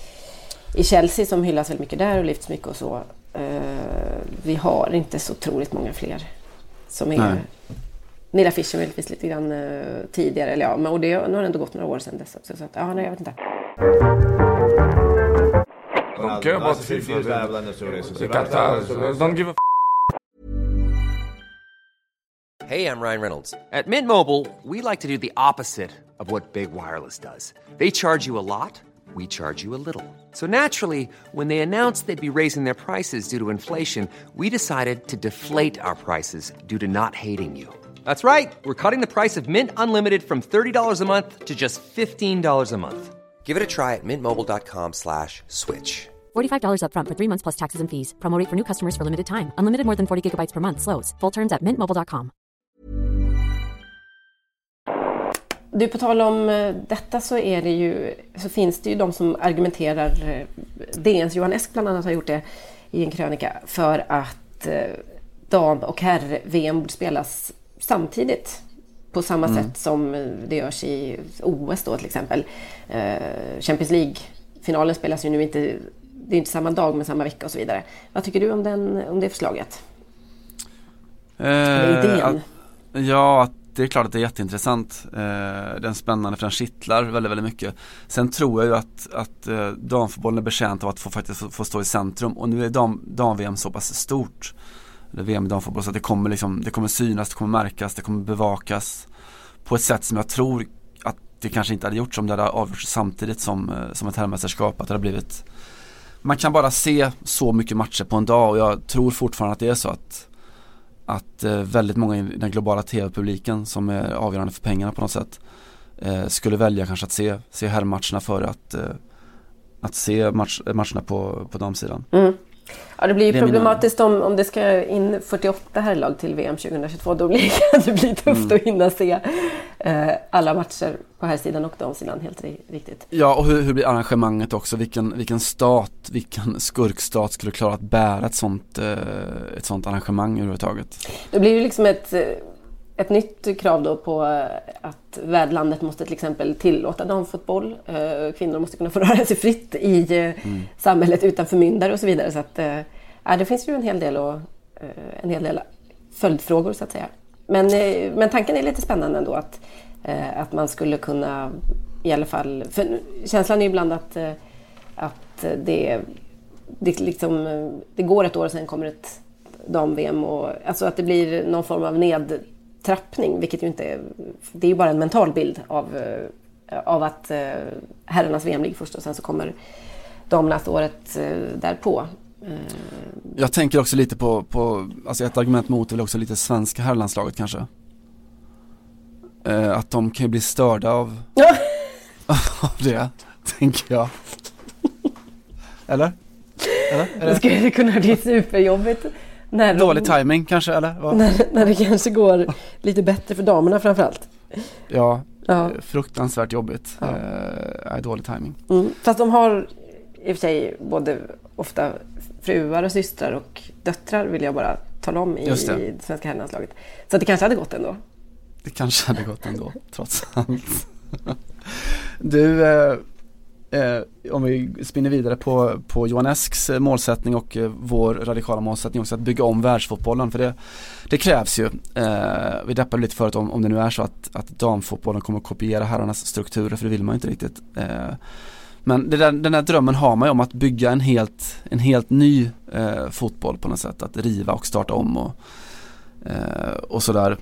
i Chelsea som hyllas väldigt mycket där och lyfts mycket och så. Uh, vi har inte så otroligt många fler som är Nej. Nilla Fischer möjligtvis lite grann uh, tidigare, eller ja, men och det, nu har det ändå gått några år sedan dess också. Så att, ja, nej, jag vet inte. Don't care about FIFA. Don't give a Hey, I'm Ryan Reynolds. At Mint Mobile, we like to do the opposite of what Big Wireless does. They charge you a lot, we charge you a little. So naturally, when they announced they'd be raising their prices due to inflation, we decided to deflate our prices due to not hating you. That's right. We're cutting the price of Mint Unlimited from $30 a month to just $15 a month. Give it a try at mintmobile.com slash switch. $45 upfront for three months plus taxes and fees. Promote for new customers for limited time. Unlimited more than 40 gigabytes per month. Slows. Full terms at mintmobile.com. Du, på tal om eh, detta så, är det ju, så finns det ju de som argumenterar, eh, DNs Johan Esk bland annat har gjort det i en krönika, för att eh, dam och herr-VM borde spelas samtidigt på samma mm. sätt som det görs i OS då till exempel. Champions League-finalen spelas ju nu inte, det är inte samma dag men samma vecka och så vidare. Vad tycker du om, den, om det förslaget? Eh, Eller idén? Ja, det är klart att det är jätteintressant. Eh, den spännande för den kittlar väldigt, väldigt mycket. Sen tror jag ju att, att eh, damfotbollen är betjänt av att få, faktiskt få stå i centrum och nu är dam-VM dam så pass stort. Eller VM i damfotboll så att det kommer, liksom, det kommer synas, det kommer märkas, det kommer bevakas på ett sätt som jag tror att det kanske inte hade gjorts om det hade avgjorts samtidigt som, eh, som ett herrmästerskap. Att det hade blivit man kan bara se så mycket matcher på en dag och jag tror fortfarande att det är så att att eh, väldigt många i den globala tv-publiken som är avgörande för pengarna på något sätt eh, skulle välja kanske att se, se herrmatcherna före att, eh, att se match, matcherna på, på damsidan. Mm. Ja, det blir ju det problematiskt mina... om, om det ska in 48 herrlag till VM 2022. Då blir det blir tufft mm. att hinna se eh, alla matcher på här sidan och damsidan helt riktigt. Ja, och hur, hur blir arrangemanget också? Vilken, vilken stat, vilken skurkstat skulle klara att bära ett sånt, eh, ett sånt arrangemang överhuvudtaget? Det blir ju liksom ett eh, ett nytt krav då på eh, att värdlandet måste till exempel tillåta damfotboll. Eh, kvinnor måste kunna få röra sig fritt i eh, mm. samhället utan förmyndare och så vidare. Så att, ja, det finns ju en hel del, och, en hel del följdfrågor så att säga. Men, men tanken är lite spännande ändå att, att man skulle kunna i alla fall... För känslan är ju ibland att, att det, det, liksom, det går ett år och sen kommer ett dam-VM. Alltså att det blir någon form av ned trappning, vilket ju inte är, det är ju bara en mental bild av, eh, av att eh, herrarnas VM ligger först och sen så kommer damernas året eh, därpå. Jag tänker också lite på, på alltså ett argument mot är väl också lite svenska herrlandslaget kanske. att de kan ju bli störda av, av det, tänker jag. Eller? Eller? Det skulle kunna bli superjobbigt när Dålig de, timing kanske eller? När, när det kanske går lite bättre för damerna framförallt. Ja, ja. fruktansvärt jobbigt. Ja. Eh, dålig timing. Mm. Fast de har i och för sig både ofta fruar och systrar och döttrar vill jag bara tala om i, det. i det svenska herrlandslaget. Så det kanske hade gått ändå. Det kanske hade gått ändå, trots allt. du, eh, om vi spinner vidare på, på Johan Esks eh, målsättning och eh, vår radikala målsättning också att bygga om världsfotbollen för det, det krävs ju. Eh, vi deppade lite förut om, om det nu är så att, att damfotbollen kommer att kopiera herrarnas strukturer för det vill man ju inte riktigt. Eh, men där, den här drömmen har man ju om att bygga en helt, en helt ny eh, fotboll på något sätt. Att riva och starta om och, eh, och sådär.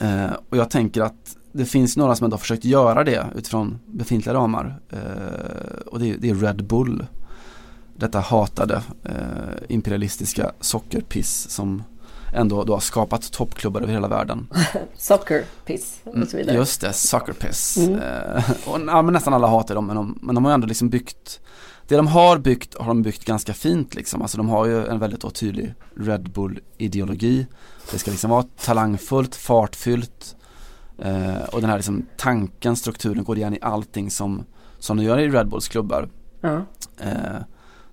Eh, och jag tänker att det finns några som ändå har försökt göra det utifrån befintliga ramar. Eh, och det är, det är, Red Bull. Detta hatade eh, imperialistiska sockerpiss som ändå då har skapat toppklubbar över hela världen. Sockerpiss och så vidare. Just det, sockerpiss. Mm. Eh, och, ja, men nästan alla hatar dem men de, men de har ändå liksom byggt det de har byggt har de byggt ganska fint liksom. Alltså de har ju en väldigt tydlig Red Bull ideologi. Det ska liksom vara talangfullt, fartfyllt, Eh, och den här liksom tanken, strukturen går igen i allting som, som de gör i Red Bulls klubbar. Ja. Eh,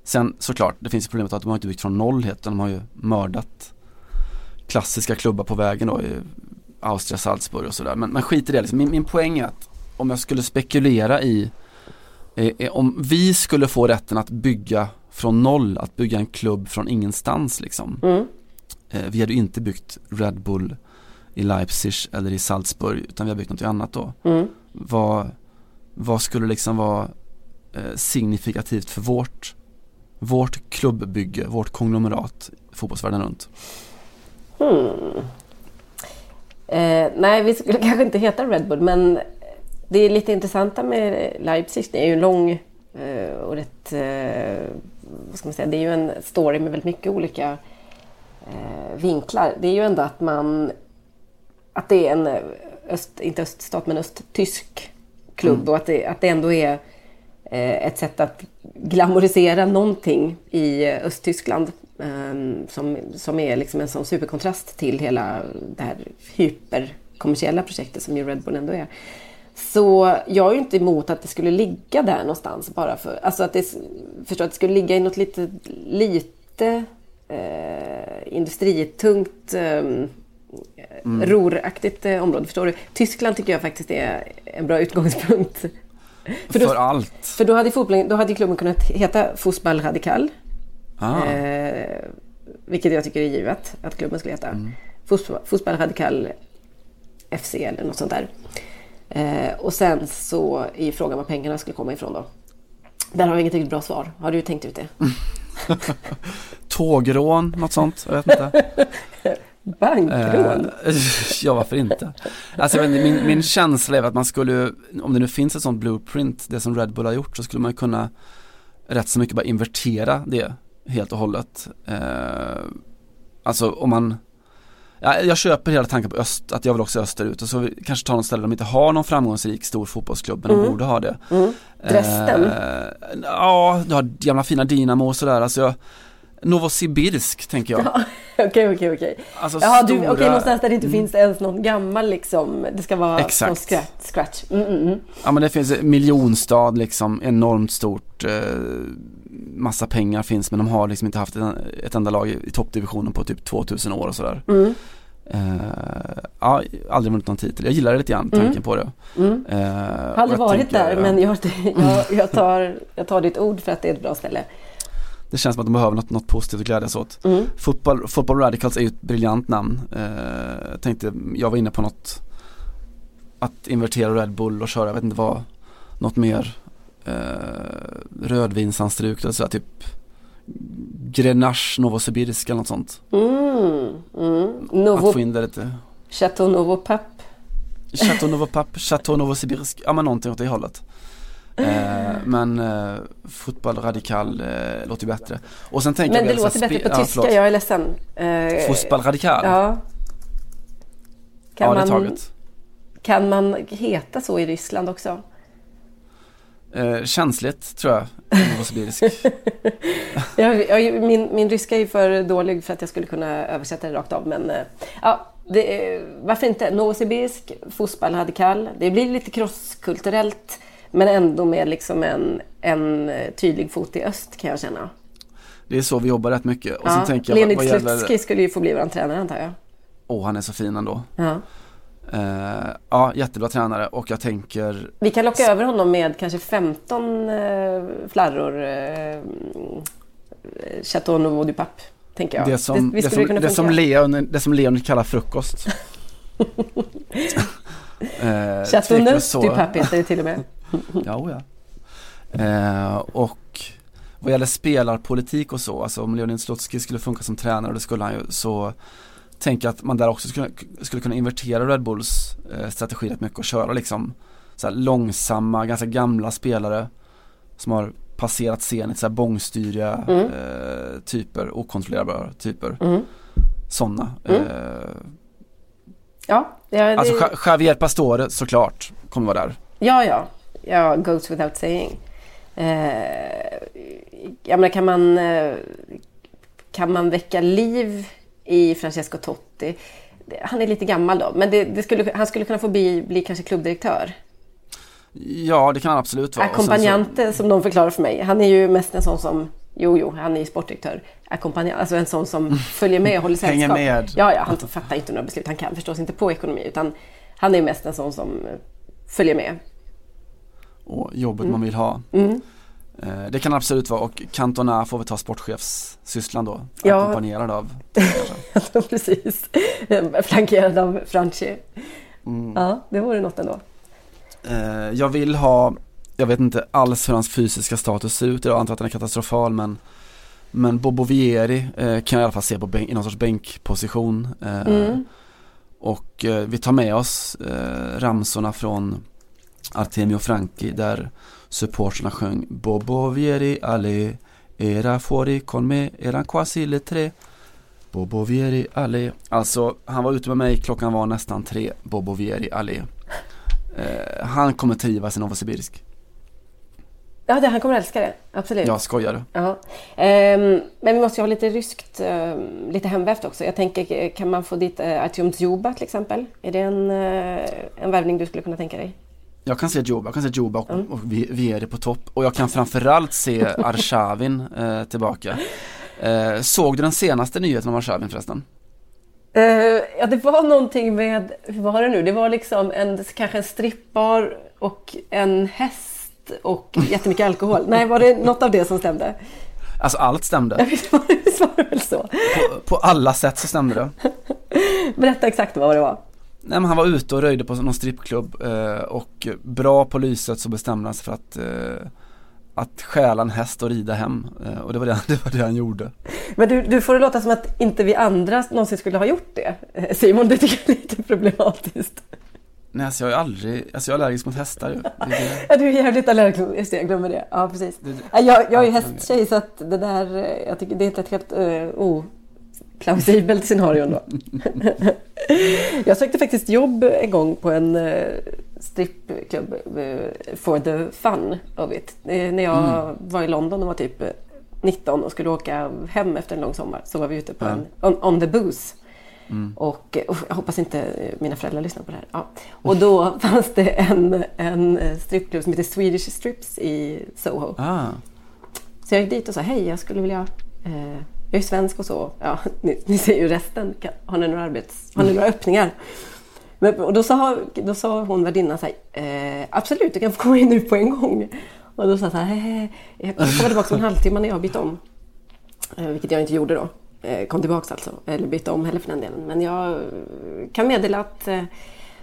sen såklart, det finns problemet att de har inte byggt från noll helt, utan de har ju mördat klassiska klubbar på vägen då i Austria, Salzburg och sådär. Men, men skit i det liksom. min, min poäng är att om jag skulle spekulera i eh, om vi skulle få rätten att bygga från noll, att bygga en klubb från ingenstans liksom. Mm. Eh, vi hade ju inte byggt Red Bull i Leipzig eller i Salzburg utan vi har byggt något annat då. Mm. Vad, vad skulle liksom vara eh, signifikativt för vårt, vårt klubbbygge, vårt konglomerat fotbollsvärlden runt? Hmm. Eh, nej, vi skulle kanske inte heta Red Bull men det är lite intressanta med Leipzig, det är ju en lång eh, och rätt, eh, vad ska man säga, det är ju en story med väldigt mycket olika eh, vinklar. Det är ju ändå att man att det är en eh, öst, inte öststat men östtysk klubb mm. och att det, att det ändå är eh, ett sätt att glamorisera någonting i eh, Östtyskland eh, som, som är liksom en sån superkontrast till hela det här hyperkommersiella projektet som ju Red Bull ändå är. Så jag är ju inte emot att det skulle ligga där någonstans bara för, alltså att det, förstå, att det skulle ligga i något lite, lite eh, industritungt eh, mm. roraktigt eh, område. Förstår du? Tyskland tycker jag faktiskt är en bra utgångspunkt. För, då, för allt? För då hade, fotbollen, då hade klubben kunnat heta Fotboll Radikal. Ah. Eh, vilket jag tycker är givet att klubben skulle heta. Mm. Fotboll Radikal FC eller något sånt där. Eh, och sen så är ju frågan var pengarna skulle komma ifrån då. Där har jag inget riktigt bra svar. Har du tänkt ut det? Tågrån, något sånt? Jag vet inte. Bankrån? Eh, ja, varför inte? Alltså min, min känsla är att man skulle, om det nu finns ett sånt blueprint, det som Red Bull har gjort, så skulle man kunna rätt så mycket bara invertera det helt och hållet. Eh, alltså om man Ja, jag köper hela tanken på öst, att jag vill också österut och så kanske ta något ställe där de inte har någon framgångsrik stor fotbollsklubb men mm. de borde ha det. Mm. Dresden? Eh, ja, du har gamla fina Dynamo och sådär. Alltså jag, Novosibirsk tänker jag. Okej, okej, okej. Alltså Jaha, stora... okej, någonstans där det inte mm. finns ens någon gammal liksom. Det ska vara Exakt. från scratch. scratch. Mm, mm, mm. Ja, men det finns en miljonstad liksom, enormt stort. Eh, massa pengar finns, men de har liksom inte haft ett, ett enda lag i, i toppdivisionen på typ 2000 år och sådär. Mm. Uh, ja, aldrig vunnit någon titel. Jag gillar det lite grann, mm. tanken på det. Mm. Uh, jag har aldrig varit tänker, där, men jag, jag, jag, tar, jag tar ditt ord för att det är ett bra ställe. Det känns som att de behöver något, något positivt att glädjas åt. Mm. Football, Football Radicals är ju ett briljant namn. Jag tänkte, jag var inne på något att invertera Red Bull och köra, jag vet inte vad, något mer uh, rödvinsanstruket, så typ Grenache Novosibirsk eller något sånt. Mm, mm. Novo... Att få in det lite. Chateau Novo Pap. Chateau Novo Pap, Chateau Novosibirsk, ja men någonting åt det hållet. Eh, men eh, fotboll radikal eh, låter bättre. Och sen tänker men det låter bättre på tyska, ja, jag är ledsen. Eh, fotboll radikal? Ja. Kan ja, det är taget. Kan man heta så i Ryssland också? Eh, känsligt tror jag, novosibirisk. jag, jag, min, min ryska är för dålig för att jag skulle kunna översätta det rakt av. Men eh, ja, det, varför inte? Novosibirsk, fotboll radikal. Det blir lite krosskulturellt. Men ändå med liksom en, en tydlig fot i öst kan jag känna. Det är så vi jobbar rätt mycket. Och ja, tänker jag, Leonid Slutsky gäller... skulle ju få bli vår tränare antar jag. Åh, oh, han är så fin ändå. Ja. Eh, ja, jättebra tränare och jag tänker Vi kan locka över honom med kanske 15 eh, flarror eh, Chateau Nouveau du Pape, tänker jag. det som, det, som, det, som Leon, det som Leon kallar frukost. eh, Chateau Nouveau du Pape heter det till och med. ja, ja. Eh, och vad gäller spelarpolitik och så, alltså om Leonid Slotski skulle funka som tränare, det skulle han ju, så tänker jag att man där också skulle, skulle kunna invertera Red Bulls eh, strategi rätt mycket och köra liksom så långsamma, ganska gamla spelare som har passerat scenen, så här bångstyriga mm. eh, typer, okontrollerbara typer. Mm. Sådana. Mm. Eh, ja, ja det... Alltså Javier Pastore såklart kommer vara där. Ja, ja. Ja, goes without saying. Eh, jag menar, kan man, eh, kan man väcka liv i Francesco Totti? Han är lite gammal då, men det, det skulle, han skulle kunna få bli, bli kanske klubbdirektör. Ja, det kan han absolut vara. Ackompanjante så... som de förklarar för mig. Han är ju mest en sån som Jo, jo, han är ju sportdirektör. Ackompanjant, alltså en sån som följer med och håller sällskap. Hänger med. Ja, ja, han fattar inte några beslut. Han kan förstås inte på ekonomi utan han är mest en sån som följer med och jobbet mm. man vill ha. Mm. Eh, det kan absolut vara och Cantona får vi ta sportchefssysslan då, ja. ackompanjerad av. Precis, flankerad av Franchi. Mm. Ja, det vore något ändå. Eh, jag vill ha, jag vet inte alls hur hans fysiska status ser ut idag, jag antar att den är katastrofal men men Bobo Vieri eh, kan jag i alla fall se på bänk, i någon sorts bänkposition. Mm. Och vi tar med oss ramsorna från Artemio Franchi där supporterna sjöng Bobo Vieri alle era fuori con me eran quasi le tre Bobo Vieri alle Alltså han var ute med mig klockan var nästan tre Bobo Vieri alle eh, Han kommer trivas i Novosibirsk Ja, det, han kommer älska det. Absolut. Jag skojar. Ja. Um, men vi måste ju ha lite ryskt, um, lite hemvävt också. Jag tänker, kan man få dit uh, Artyom Djuba till exempel? Är det en, uh, en värvning du skulle kunna tänka dig? Jag kan se Joba, jag kan se Joba och, mm. och Vieri på topp och jag kan framförallt se Arshavin eh, tillbaka. Eh, såg du den senaste nyheten om Arshavin förresten? Uh, ja, det var någonting med, hur var det nu? Det var liksom en, kanske en strippbar och en häst och jättemycket alkohol. Nej, var det något av det som stämde? Alltså allt stämde. Ja, visst var det, var det väl så? På, på alla sätt så stämde det. Berätta exakt vad det var. Nej men han var ute och röjde på någon strippklubb eh, och bra på lyset så bestämde han sig för att eh, att stjäla en häst och rida hem eh, och det var det, det var det han gjorde. Men du, du får det låta som att inte vi andra någonsin skulle ha gjort det. Eh, Simon, det tycker jag är lite problematiskt. Nej, alltså jag är aldrig, alltså jag är allergisk mot hästar ju. Det Ja, du är jävligt allergisk, just det, jag glömmer det. Ja, precis. Det, det, jag, jag är ju hästtjej så att det där, eh, jag tycker det är ett helt uh, plausibelt scenario då. jag sökte faktiskt jobb en gång på en uh, strippklubb uh, for the fun of it. Uh, när jag mm. var i London och var typ 19 och skulle åka hem efter en lång sommar så var vi ute på en on, on the booze. Mm. Och, och, jag hoppas inte mina föräldrar lyssnar på det här. Ja. Och då fanns det en, en strippklubb som heter Swedish Strips i Soho. Ah. Så jag gick dit och sa hej, jag skulle vilja eh, jag är svensk och så. Ja, ni, ni ser ju resten. Har ni några, arbets, har ni några öppningar? Men, och då sa, då sa hon värdinnan så här, eh, absolut du kan få komma in nu på en gång. Och då sa jag så här, jag kommer tillbaka om en halvtimme när jag har bytt om. Eh, vilket jag inte gjorde då. Eh, kom tillbaka alltså, eller bytte om heller för den delen. Men jag kan meddela att eh,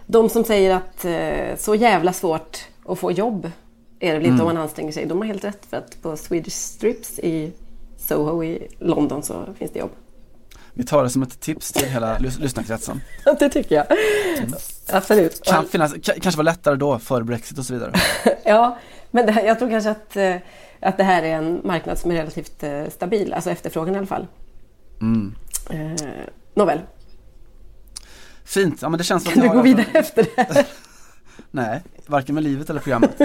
de som säger att eh, så jävla svårt att få jobb är det väl inte mm. om man anstränger sig. De har helt rätt för att på Swedish Strips i Soho i London så finns det jobb. Vi tar det som ett tips till hela lys lyssnarkretsen. det tycker jag. Mm. Absolut. Kan finnas, kanske vara lättare då för Brexit och så vidare. ja, men det, jag tror kanske att, eh, att det här är en marknad som är relativt eh, stabil, alltså efterfrågan i alla fall. Mm. Eh, nåväl. Fint, ja men det känns som att Kan du gå vidare efter det här? Nej, varken med livet eller programmet.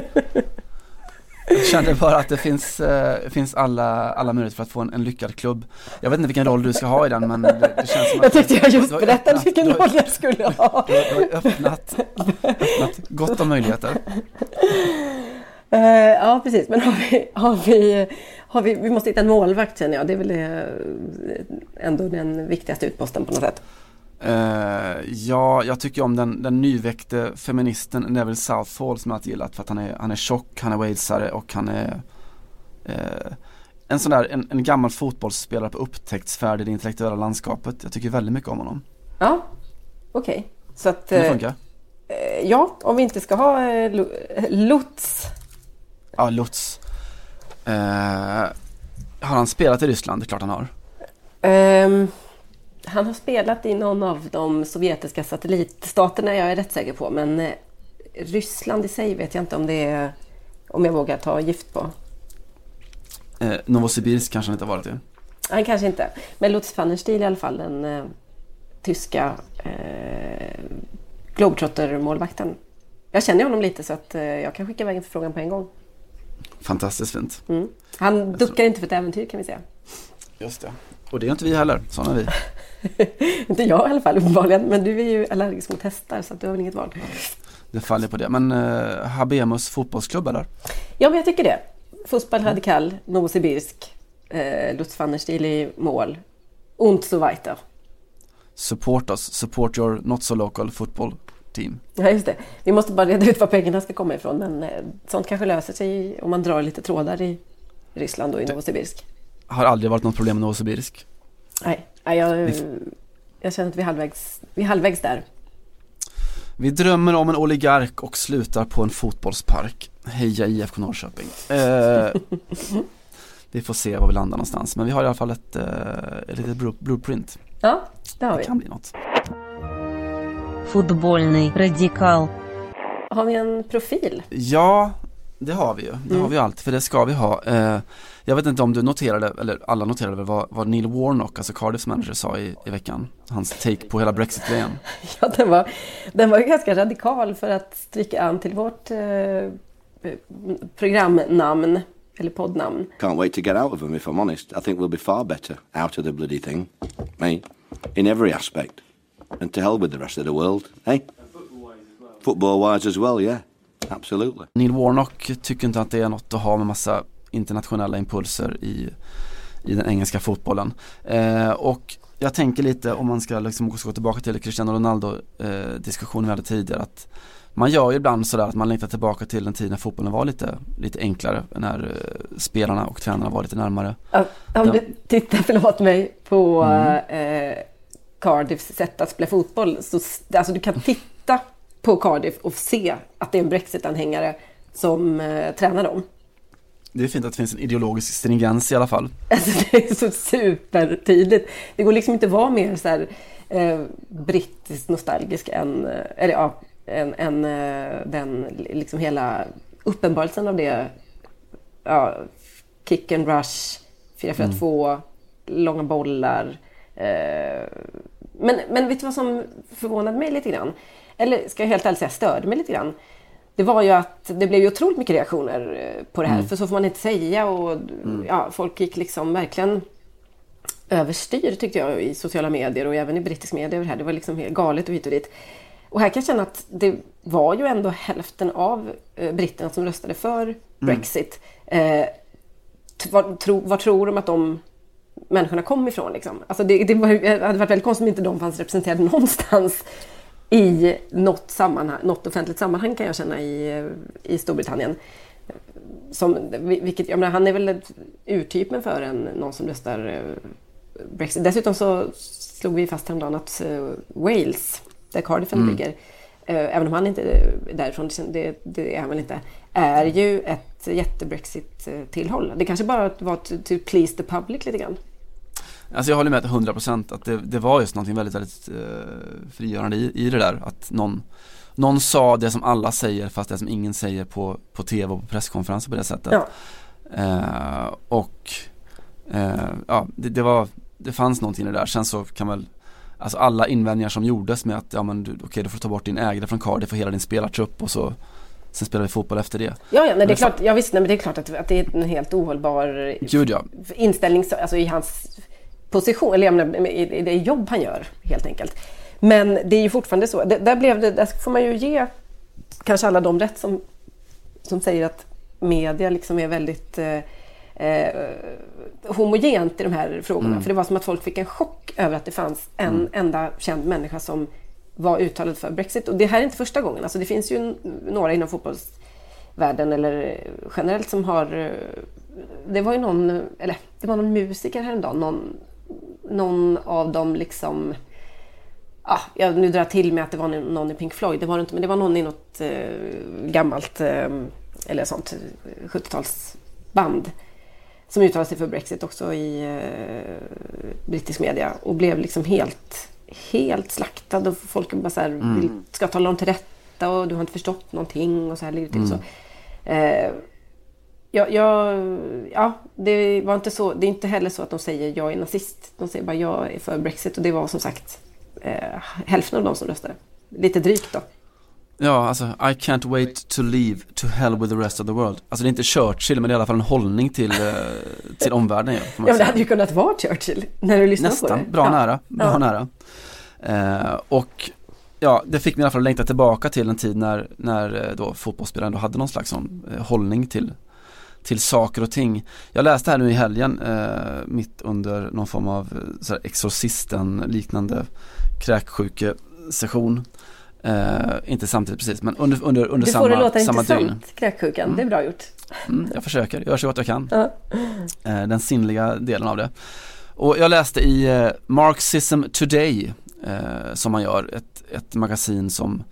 Jag kände bara att det finns, eh, finns alla, alla möjligheter för att få en, en, lyckad klubb. Jag vet inte vilken roll du ska ha i den men det, det känns som att Jag tyckte jag just berättade vilken roll jag skulle ha. Du, har öppnat, öppnat gott om möjligheter. Uh, ja precis, men har vi, har vi, har vi, vi måste hitta en målvakt känner jag. Det är väl det, ändå den viktigaste utposten på något sätt. Eh, ja, jag tycker om den, den nyväckte feministen Neville Southall som jag alltid gillat för att han är, han är tjock, han är walesare och han är eh, en sån där, en, en gammal fotbollsspelare på upptäcktsfärd i det intellektuella landskapet. Jag tycker väldigt mycket om honom. Ja, okej. Okay. Så att... Kan det funka? Eh, ja, om vi inte ska ha eh, Lutz. Ja, Lutz. Eh, har han spelat i Ryssland? Det är klart han har. Um, han har spelat i någon av de sovjetiska satellitstaterna, jag är rätt säker på. Men eh, Ryssland i sig vet jag inte om det är, om jag vågar ta gift på. Eh, Novosibirsk kanske han inte har varit i? Han kanske inte. Men Lutz van der Stiel i alla fall, den eh, tyska eh, globetrotter-målvakten. Jag känner honom lite så att eh, jag kan skicka iväg en förfrågan på en gång. Fantastiskt fint. Mm. Han duckar inte för ett äventyr kan vi säga. Just det. Och det är inte vi heller, sådana är vi. inte jag i alla fall uppenbarligen, men du är ju allergisk mot hästar så att du har väl inget val. Det faller på det. Men uh, Habemus fotbollsklubb eller? Ja, men jag tycker det. Fotboll Radikal, Novosibirsk, uh, Lutz van der Stil i mål. Und so weiter. Support us, support your not so local football team. Ja, just det. Vi måste bara reda ut var pengarna ska komma ifrån, men uh, sånt kanske löser sig om man drar lite trådar i Ryssland och i Novosibirsk har aldrig varit något problem med Novosibirsk. Nej, jag, jag känner att vi är, halvvägs, vi är halvvägs där. Vi drömmer om en oligark och slutar på en fotbollspark. Heja IFK Norrköping. Eh, vi får se var vi landar någonstans. Men vi har i alla fall ett, eh, ett litet blueprint. Ja, det har vi. Det kan bli något. Fotbollny radikal. Har vi en profil? Ja, det har vi ju. Det mm. har vi alltid, för det ska vi ha. Eh, jag vet inte om du noterade, eller alla noterade väl vad, vad Neil Warnock, alltså Cardiffs manager, sa i, i veckan. Hans take på hela Brexit-grejen. ja, den var, den var ju ganska radikal för att stryka an till vårt eh, programnamn, eller poddnamn. Can't wait to get out of them if I'm honest. I think we'll be far better out of the bloody thing. Me, in every aspect. And to hell with the rest of the world, hey? Football-wise as well, yeah. Absolutely. Neil Warnock tycker inte att det är något att ha med massa internationella impulser i, i den engelska fotbollen. Eh, och jag tänker lite om man ska liksom gå tillbaka till Cristiano Ronaldo eh, diskussionen vi hade tidigare att man gör ju ibland sådär att man längtar tillbaka till den tid när fotbollen var lite, lite enklare när eh, spelarna och tränarna var lite närmare. Om du tittar, förlåt mig, på mm. eh, Cardiffs sätt att spela fotboll så alltså du kan titta på Cardiff och se att det är en Brexit-anhängare som eh, tränar dem. Det är fint att det finns en ideologisk stringens i alla fall. Alltså det är så supertydligt. Det går liksom inte att vara mer så här, eh, brittiskt nostalgisk än, eh, eller ja, än, än eh, den liksom hela uppenbarelsen av det. Ja, kick and rush, 4-4-2, mm. långa bollar. Eh, men, men vet du vad som förvånade mig lite grann? Eller ska jag helt ärligt säga störde mig lite grann? det var ju att det blev ju otroligt mycket reaktioner eh, på det här. Mm. För så får man inte säga. Och, mm. ja, folk gick liksom verkligen överstyr tyckte jag i sociala medier och även i brittisk media. Det, här. det var liksom helt galet och hit och dit. Och här kan jag känna att det var ju ändå hälften av eh, britterna som röstade för mm. Brexit. Eh, vad, tro, vad tror de att de människorna kom ifrån? Liksom? Alltså det, det, var, det hade varit väldigt konstigt om inte de fanns representerade någonstans i något, sammanhang, något offentligt sammanhang kan jag känna i, i Storbritannien. Som, vilket, jag menar, han är väl urtypen för en, någon som röstar eh, Brexit. Dessutom så slog vi fast häromdagen att uh, Wales, där Cardiff mm. ligger, uh, även om han inte är därifrån, det, det är han väl inte, är ju ett jätte-Brexit-tillhåll. Det kanske bara var to, to please the public lite grann. Alltså jag håller med 100% att det, det var just någonting väldigt, väldigt eh, frigörande i, i det där. Att någon, någon sa det som alla säger fast det som ingen säger på, på tv och på presskonferenser på det sättet. Ja. Eh, och eh, ja, det, det, var, det fanns någonting i det där. Sen så kan väl Alltså alla invändningar som gjordes med att ja men okej okay, du får ta bort din ägare från Cardiff och hela din spelartrupp och så Sen spelar vi fotboll efter det. Ja, ja nej, det är klart, ja, visst, nej, men det är klart att, att det är en helt ohållbar Gud, ja. inställning alltså, i hans position, eller menar, i det jobb han gör helt enkelt. Men det är ju fortfarande så. Det, där, blev det, där får man ju ge kanske alla de rätt som, som säger att media liksom är väldigt eh, eh, homogent i de här frågorna. Mm. För det var som att folk fick en chock över att det fanns en enda känd människa som var uttalad för Brexit. Och det här är inte första gången. Alltså det finns ju några inom fotbollsvärlden eller generellt som har... eh, Det var ju någon, eller det var någon musiker häromdagen. Någon, någon av dem liksom... Ja, jag, nu drar till med att det var någon i Pink Floyd. Det var det inte, men det var någon i något eh, gammalt, eh, eller sånt, eh, 70-talsband som uttalade sig för Brexit också i eh, brittisk media och blev liksom helt, helt slaktad och folk bara så här, Mm. vill, ska tala dem till rätta och du har inte förstått någonting och så här ligger det till. Mm. Så. Jag, jag, ja, det var inte så, det är inte heller så att de säger jag är nazist. De säger bara jag är för Brexit och det var som sagt eh, hälften av de som röstade. Lite drygt då. Ja, alltså I can't wait to leave to hell with the rest of the world. Alltså det är inte Churchill men det är i alla fall en hållning till, eh, till omvärlden. Ja, Ja, men det hade ju kunnat vara Churchill när du lyssnar på det. Nästan, bra ja. nära, bra Ja. nära. Eh, och ja, det fick mig i alla fall att längta tillbaka till en tid när, när eh, då fotbollsspelaren då hade någon slags sån, eh, hållning till, till saker och ting. Jag läste här nu i helgen, eh, mitt under någon form av eh, så exorcisten liknande kräksjukesession. Eh, inte samtidigt precis men under, under, under Du samma, får det låta samma dygn. intressant, kräksjukan. Det är bra gjort. Mm, jag försöker, gör så gott jag kan. Eh, den sinnliga delen av det. Och jag läste i eh, Marxism Today eh, som man gör, ett, ett magasin som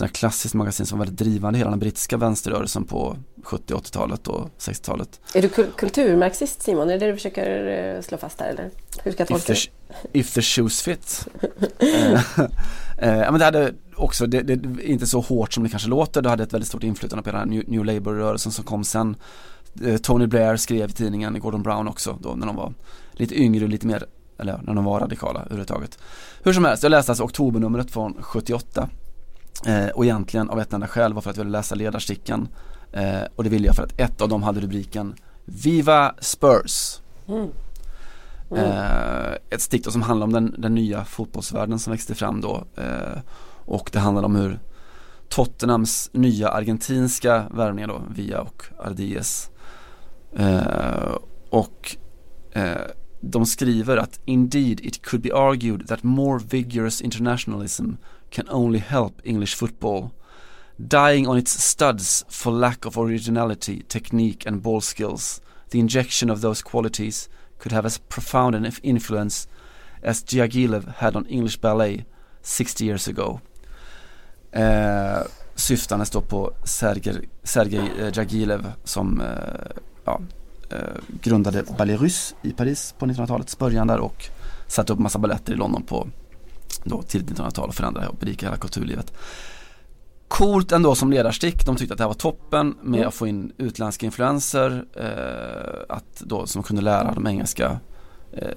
här klassiskt magasin som var väldigt drivande i hela den brittiska vänsterrörelsen på 70 80-talet och 60-talet. Är du kul- kulturmarxist Simon? Är det det du försöker eh, slå fast här eller? Hur ska jag If tolka the, det? if the shoes fit. eh, eh, men det hade också, det, det inte så hårt som det kanske låter, det hade ett väldigt stort inflytande på den här New, New Labour-rörelsen som kom sen. Eh, Tony Blair skrev i tidningen, Gordon Brown också, då när de var lite yngre och lite mer, eller när de var radikala överhuvudtaget. Hur som helst, jag läste alltså oktobernumret från 78 eh, och egentligen av ett enda skäl var för att jag ville läsa ledarsticken. Eh, och det ville jag för att ett av dem hade rubriken Viva Spurs. Mm. Eh, ett stick som handlar om den, den nya fotbollsvärlden som växte fram då. Eh, och det handlar om hur Tottenhams nya argentinska värvningar då, Via och Ardies eh, och eh, de skriver att indeed it could be argued that more vigorous internationalism can only help English football dying on its studs for lack of originality, technique and ball skills the injection of those qualities could have as profound an influence as Diaghilev had on English ballet 60 years ago. Eh, syftandes då på Sergej, Sergej eh, Diaghilev som eh, ja, eh, grundade Ballet Russe i Paris på 1900-talets början där och satte upp massa balletter i London på då tidigt 1900-tal och förändrade och berikade hela kulturlivet. Coolt ändå som ledarstick, de tyckte att det här var toppen med Mm. att få in utländska influenser eh, att då, som kunde lära de engelska eh,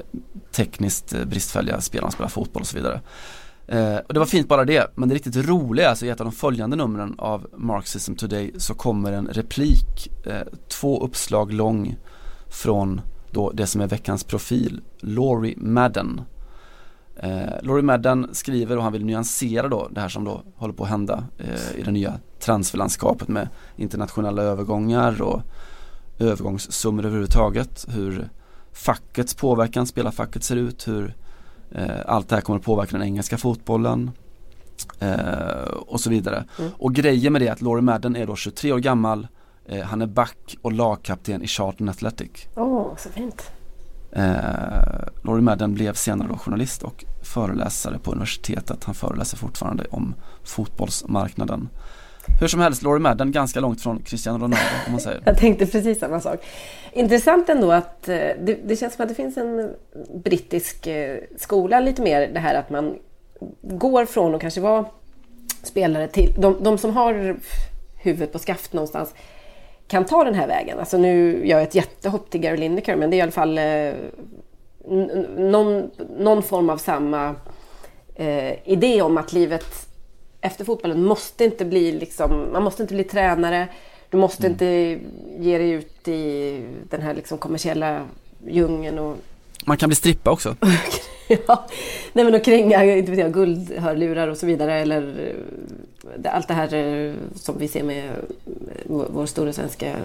tekniskt eh, bristfälliga spelarna spela fotboll och så vidare. Eh, och det var fint bara det, men det riktigt roliga, alltså i ett av de följande numren av Marxism Today så kommer en replik, eh, två uppslag lång från då det som är veckans profil, Laurie Madden. Eh, Laurie Madden skriver och han vill nyansera då det här som då håller på att hända eh, i det nya transferlandskapet med internationella övergångar och övergångssummor överhuvudtaget, hur fackets påverkan, spelarfacket ser ut, hur eh, allt det här kommer att påverka den engelska fotbollen eh, och så vidare. Mm. Och grejen med det är att Laurie Madden är då 23 år gammal, eh, han är back och lagkapten i Charlton Athletic. Åh, så fint. Eh, Laurie Madden blev senare då journalist och föreläsare på universitetet. Han föreläser fortfarande om fotbollsmarknaden. Hur som helst, Laurie Madden ganska långt från Cristiano Ronaldo om man säger. Jag tänkte precis samma sak. Intressant ändå att eh, det, det känns som att det finns en brittisk eh, skola lite mer det här att man går från att kanske vara spelare till de, de som har huvudet på skaft någonstans kan ta den här vägen. Alltså nu gör jag ett jättehopp till Gary Lineker men det är i alla fall eh, någon, någon form av samma eh, idé om att livet efter fotbollen måste inte bli liksom, man måste inte bli tränare. Du måste inte ge dig ut i den här liksom kommersiella djungeln och Man kan bli strippa också. ja, nej men och kränga inte vet jag, guldhörlurar och så vidare. Eller eh, allt det här eh, som vi ser med eh, vår, stora svenska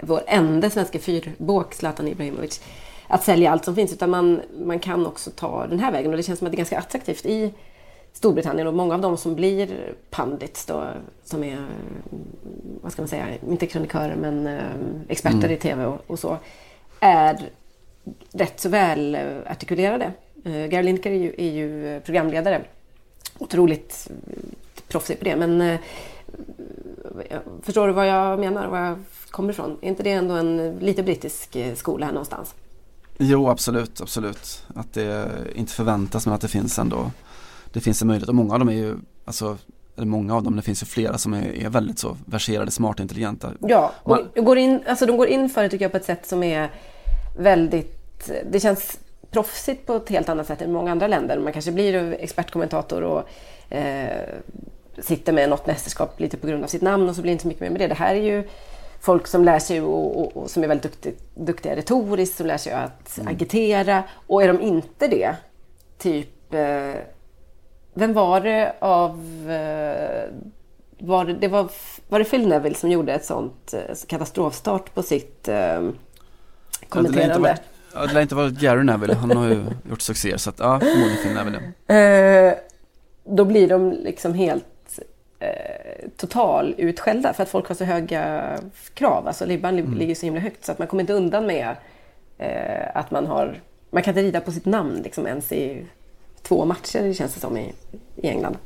vår enda svenska fyrbåk, Zlatan Ibrahimovic, att sälja allt som finns. Utan man, man kan också ta den här vägen och det känns som att det är ganska attraktivt i Storbritannien och många av dem som blir pandits då, som är, vad ska man säga, inte kronikörer men experter Mm. i TV och, och så, är rätt så väl eh, artikulerade. Uh, Gary Lineker är ju, är ju programledare. Otroligt eh, proffsig på det men eh, förstår du vad jag menar och var jag kommer ifrån? Är inte det ändå en lite brittisk eh, skola här någonstans? Jo absolut, absolut. Att det inte förväntas men att det finns ändå Det finns en möjlighet och många av dem är ju Alltså eller många av dem, det finns ju flera som är, är väldigt så verserade, smarta, intelligenta. Ja, och Man- går in, alltså de går in för det tycker jag på ett sätt som är väldigt... Det känns proffsigt på ett helt annat sätt än många andra länder. Man kanske blir expertkommentator och eh, sitter med något mästerskap lite på grund av sitt namn och så blir det inte så mycket mer med det. Det här är ju folk som lär sig och, och, och som är väldigt duktig, duktiga retoriskt, som lär sig att agitera. Och är de inte det, typ... Eh, vem var det av... Eh, var det, det var, var det Phil Neville som gjorde ett sånt eh, katastrofstart på sitt eh, kommenterande? Ja, det lär inte vara Gary Neville, han har ju gjort succé så att ja, förmodligen Phil Neville. Eh, då blir de liksom helt eh, total utskällda för att folk har så höga krav. Alltså ribban li- ligger så himla högt så att man kommer inte undan med eh, att man har... Man kan inte rida på sitt namn liksom ens i två matcher det känns det som i, i England.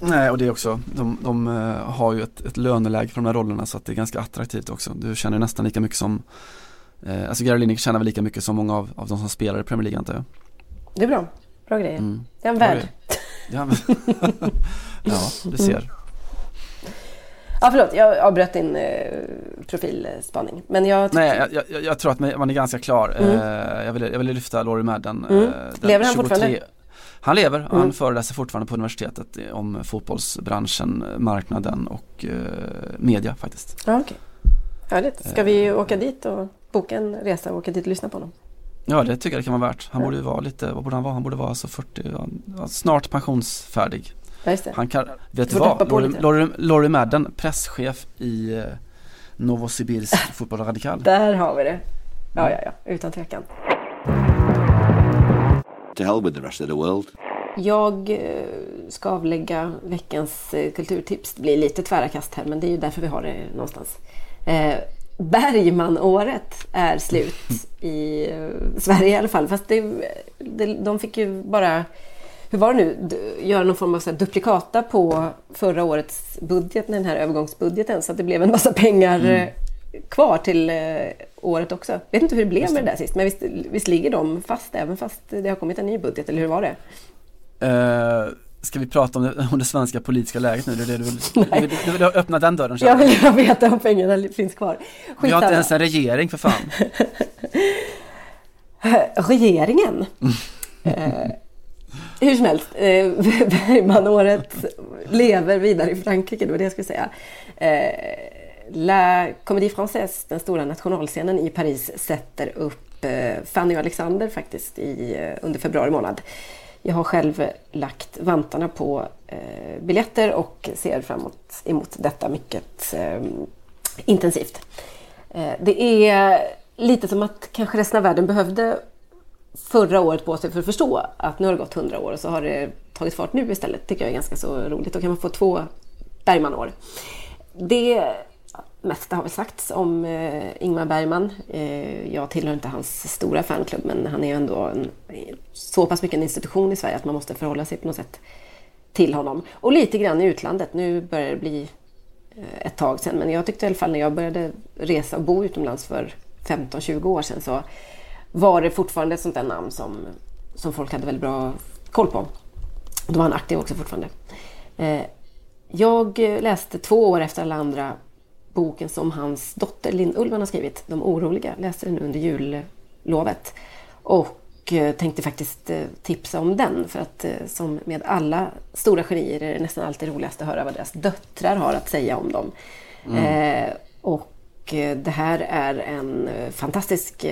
Nej och det är också, de, de eh, har ju ett, ett löneläge för de här rollerna så att det är ganska attraktivt också. Du tjänar ju nästan lika mycket som eh, Alltså Gary Lineker tjänar väl lika mycket som många av, av de som spelar i Premier League antar jag. Det är bra. Bra grejer. Mm. Det är värld. grejer. Ja, ja du ser. Ja, förlåt. Jag avbröt din eh, profilspaning. Men jag tycker- Nej jag, jag, jag tror att man är ganska klar. Mm. Eh, jag, vill, jag vill lyfta Laurie Madden. Mm. eh, Lever han fortfarande? Han lever, Mm. han föreläser fortfarande på universitetet eh, om fotbollsbranschen, eh, marknaden och eh, media faktiskt. Ja, okej. Härligt. Ska vi åka dit och boka en resa och åka dit och lyssna på honom? Ja det tycker jag det kan vara värt. Han Ja. borde ju vara lite, vad borde han vara? Han borde vara alltså 40, ja, ja, snart pensionsfärdig. Ja, just det. Han kan, vet du vad? lite. Laurie, Laurie Madden, presschef i eh, Novosibirsk Fotboll Radikal. Där har vi det. Ja, ja, ja. Utan tvekan. To hell with the rest of the world. Jag eh, ska avlägga veckans eh, kulturtips. Det blir lite tvära kast här, men det är ju därför vi har det någonstans. Bergmanåret är slut i eh, Sverige i alla fall. Fast det, det, de fick ju bara, hur var det nu, göra någon form av så duplikata på förra årets budget, den här övergångsbudgeten. Så att det blev en massa pengar eh, kvar till eh, året också. Vet inte hur det blev med det där sist, men visst, visst ligger de fast även fast det har kommit en ny budget, eller hur var det? Eh, ska vi prata om det, om det svenska politiska läget nu? Det är det du vill, du vill, du vill öppna den dörren Jag vill veta om pengarna finns kvar. Vi har Skitsamma. inte ens en regering för fan. Regeringen. eh, hur som helst, eh, Bergmanåret lever vidare i Frankrike, det var det jag skulle säga. Eh, La Comédie Française, den stora nationalscenen i Paris, sätter upp eh, Fanny och Alexander faktiskt i, eh, under februari månad. Jag har själv lagt vantarna på eh, biljetter och ser framåt emot detta mycket eh, intensivt. Eh, det är lite som att kanske resten av världen behövde förra året på sig för att förstå att nu har det gått 100 år och så har det tagit fart nu istället. tycker jag är ganska så roligt. Då kan man få två Bergmanår. Det mesta har väl sagts om eh, Ingmar Bergman. Eh, jag tillhör inte hans stora fanklubb men han är ju ändå en, så pass mycket en institution i Sverige att man måste förhålla sig på något sätt till honom. Och lite grann i utlandet. Nu börjar det bli eh, ett tag sedan men jag tyckte i alla fall när jag började resa och bo utomlands för 15-20 år sedan så var det fortfarande ett sånt där namn som, som folk hade väldigt bra koll på. Då var han aktiv också fortfarande. Eh, jag läste två år efter alla andra boken som hans dotter Linn Ullman har skrivit, De oroliga. Läste den under jullovet. Och eh, tänkte faktiskt eh, tipsa om den för att eh, som med alla stora genier är det nästan alltid roligast att höra vad deras döttrar har att säga om dem. Eh, och det här är en fantastisk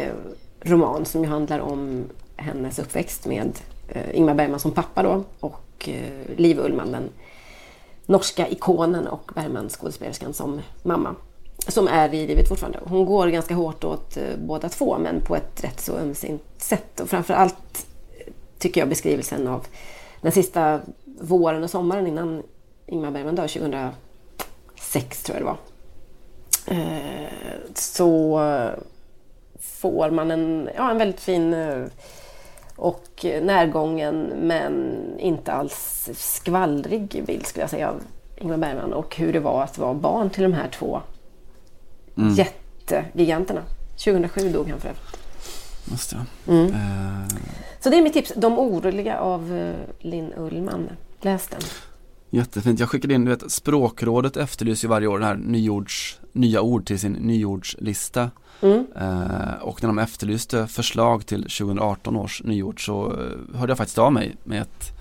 roman som handlar om hennes uppväxt med Ingmar Bergman som pappa då och Liv Ullman, den norska ikonen och Bergman skådespelerskan som mamma. som är i livet fortfarande. Hon går ganska hårt åt eh, båda två men på ett rätt så ömsint sätt. Och framförallt eh, tycker jag beskrivelsen av den sista våren och sommaren innan Ingmar Bergman dör 2006 tror jag det var. Eh, så får man en, ja, en väldigt fin och närgången men inte alls skvallrig bild skulle jag säga av Ingmar Bergman och hur det var att vara barn till de här två mm. jättegiganterna. 2007 dog han för övrigt. Just det. Mm. Uh... Så det är mitt tips. De oroliga av eh, Linn Ullman. Läs den. Jättefint. Jag skickade in, du vet, Språkrådet efterlyser ju varje år den här nyords, nya ord till sin nyordslista. Mm. Eh, och när de efterlyste förslag till 2018 års nyord så eh, hörde jag faktiskt av mig med ett,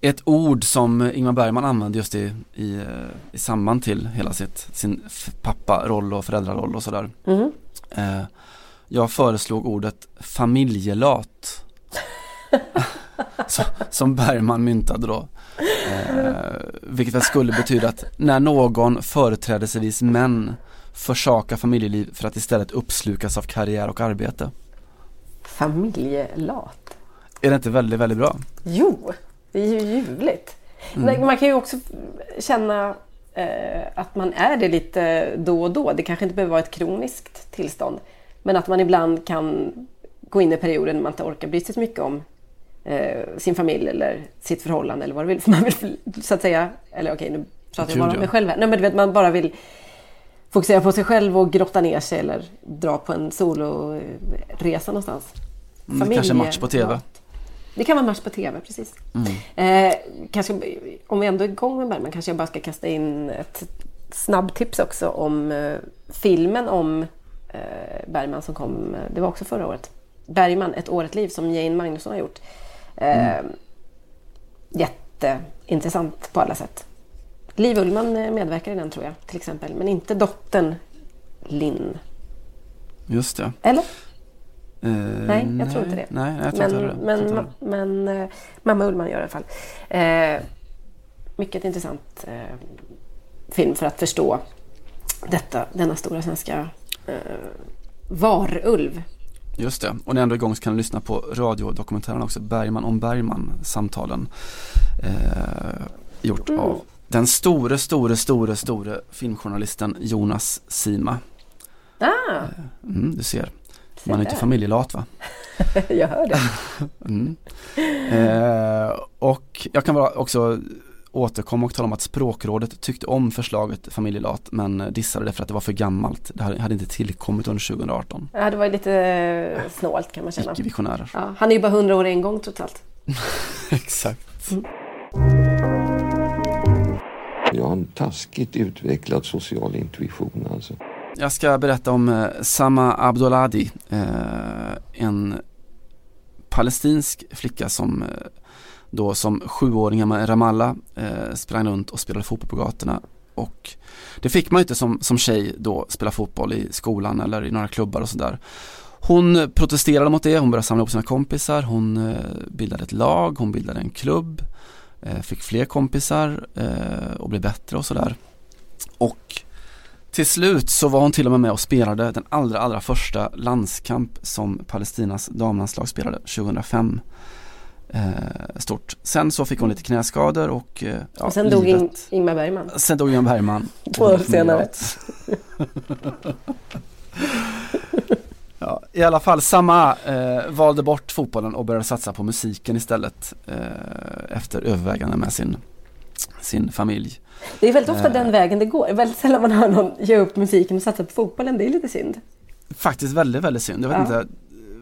ett ord som Ingmar Bergman använde just i, i, eh, i samband till hela sitt, sin papparoll och föräldraroll och sådär. Mm. Eh, jag föreslog ordet familjelat. som Bergman myntade då. Eh, vilket väl skulle betyda att när någon företrädelsevis män försaka familjeliv för att istället uppslukas av karriär och arbete. Familjelat. Är det inte väldigt, väldigt bra? Jo, det är ju ljuvligt. Mm. Man kan ju också känna eh, att man är det lite då och då. Det kanske inte behöver vara ett kroniskt tillstånd. Men att man ibland kan gå in i perioder när man inte orkar bry sig så mycket om sin familj eller sitt förhållande eller vad du vill. För man vill så att säga, eller okej nu pratar jag bara om mig själv här. Nej men du vet man bara vill fokusera på sig själv och grotta ner sig eller dra på en soloresa någonstans. Mm, Familje, kanske match på TV. Det kan vara match på TV, precis. Mm. Eh, kanske, om vi ändå är igång med Bergman kanske jag bara ska kasta in ett snabbtips också om eh, filmen om eh, Bergman som kom, eh, det var också förra året. Bergman, Ett år, ett liv som Jane Magnusson har gjort. Eh, mm. Jätteintressant på alla sätt. Liv Ullman eh, medverkar i den tror jag till exempel. Men inte dottern Linn. Just det. Eller? Uh, nej, jag nej, tror inte det. Nej, jag tror men, inte. Men, men, men uh, mamma Ullman gör det i alla fall. Uh, mycket intressant film för att förstå detta, denna stora svenska varulv. Just det, och när ändå är igång så kan du lyssna på radiodokumentären också, Bergman om Bergman, samtalen. gjort mm. av den store, store, store, store filmjournalisten Jonas Sima. Ah. Mm, du ser, man är inte familjelat va? jag hör det. mm. eh, och jag kan bara också återkomma och tala om att språkrådet tyckte om förslaget familjelat men dissade det för att det var för gammalt. Det hade inte tillkommit under 2018. Ja, det var lite snålt kan man känna. Icke-visionärer. Ja, han är ju bara 100 år en gång trots allt. Exakt. Mm. Jag har en taskigt utvecklad social intuition alltså. Jag ska berätta om eh, Sama Abdoladi, eh, en palestinsk flicka som eh, då som sjuåring i Ramallah eh, sprang runt och spelade fotboll på gatorna. Och det fick man ju inte som, som tjej då spela fotboll i skolan eller i några klubbar och sådär. Hon protesterade mot det, hon började samla ihop sina kompisar, hon eh, bildade ett lag, hon bildade en klubb. Eh, fick fler kompisar eh, och blev bättre och sådär. Och till slut så var hon till och med med och spelade den allra, allra första landskamp som Palestinas damlandslag spelade 2005. Eh, stort. Sen så fick hon lite knäskador och eh, ja, Och sen dog In Ingmar Bergman. Sen dog Ingmar Bergman. Två år senare. Ja, I alla fall, samma eh, valde bort fotbollen och började satsa på musiken istället eh, efter övervägande med sin, sin familj. Det är väldigt ofta eh, den vägen det går. Väldigt sällan man hör någon ge upp musiken och satsa på fotbollen. Det är lite synd. Faktiskt väldigt, väldigt synd. Jag vet ja. inte,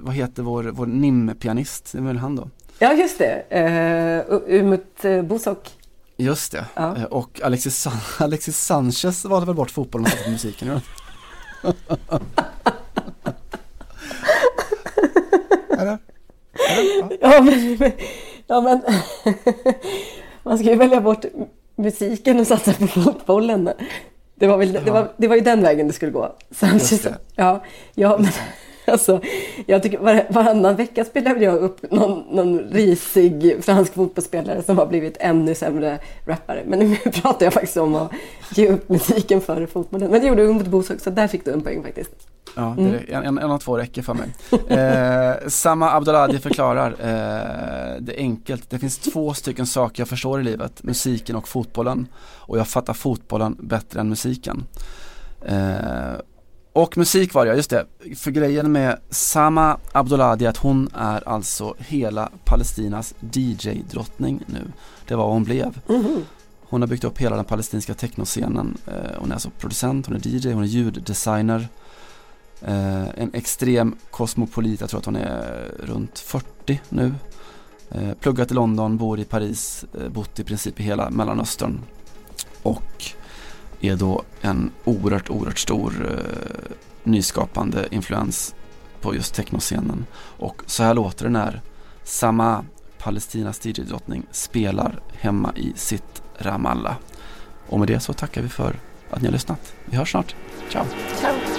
vad heter vår, vår NIM-pianist? Det är väl han då? Ja, just det. Uh, Umut uh, Bosok. Just det. Ja. Uh, och Alexis, San Alexis Sanchez valde väl bort fotbollen och satte på musiken. Eller? Eller? Ja. ja, men, ja, men man ska ju välja bort musiken och satsa på fotbollen. Det var, väl, det, var, det var ju den vägen det skulle gå. Det. Ja, ja, men, Alltså, jag tycker var, varannan vecka spelar jag upp någon, någon risig fransk fotbollsspelare som har blivit ännu sämre rappare. Men nu pratar jag faktiskt om att ge upp musiken före fotbollen. Men det gjorde Umut Bos också, där fick du en poäng faktiskt. Ja, mm. en, en, en av två räcker för mig. Eh, Samma Abduladi förklarar, eh, det enkelt. Det finns två stycken saker jag förstår i livet, musiken och fotbollen. Och jag fattar fotbollen bättre än musiken. Eh, och musik var det, just det. För grejen med Sama Abduladi att hon är alltså hela Palestinas DJ-drottning nu. Det var vad hon blev. Mm. Hon har byggt upp hela den palestinska technoscenen. Eh, hon är alltså producent, hon är DJ, hon är ljuddesigner. Eh, en extrem kosmopolit, jag tror att hon är runt 40 nu. Eh, pluggat i London, bor i Paris, bott i princip i hela Mellanöstern. Och är då en oerhört, oerhört stor eh, nyskapande influens på just technoscenen. Och så här låter det när samma Palestinas DJ-drottning, spelar hemma i sitt Ramallah. Och med det så tackar vi för att ni har lyssnat. Vi hörs snart. Ciao! Ciao.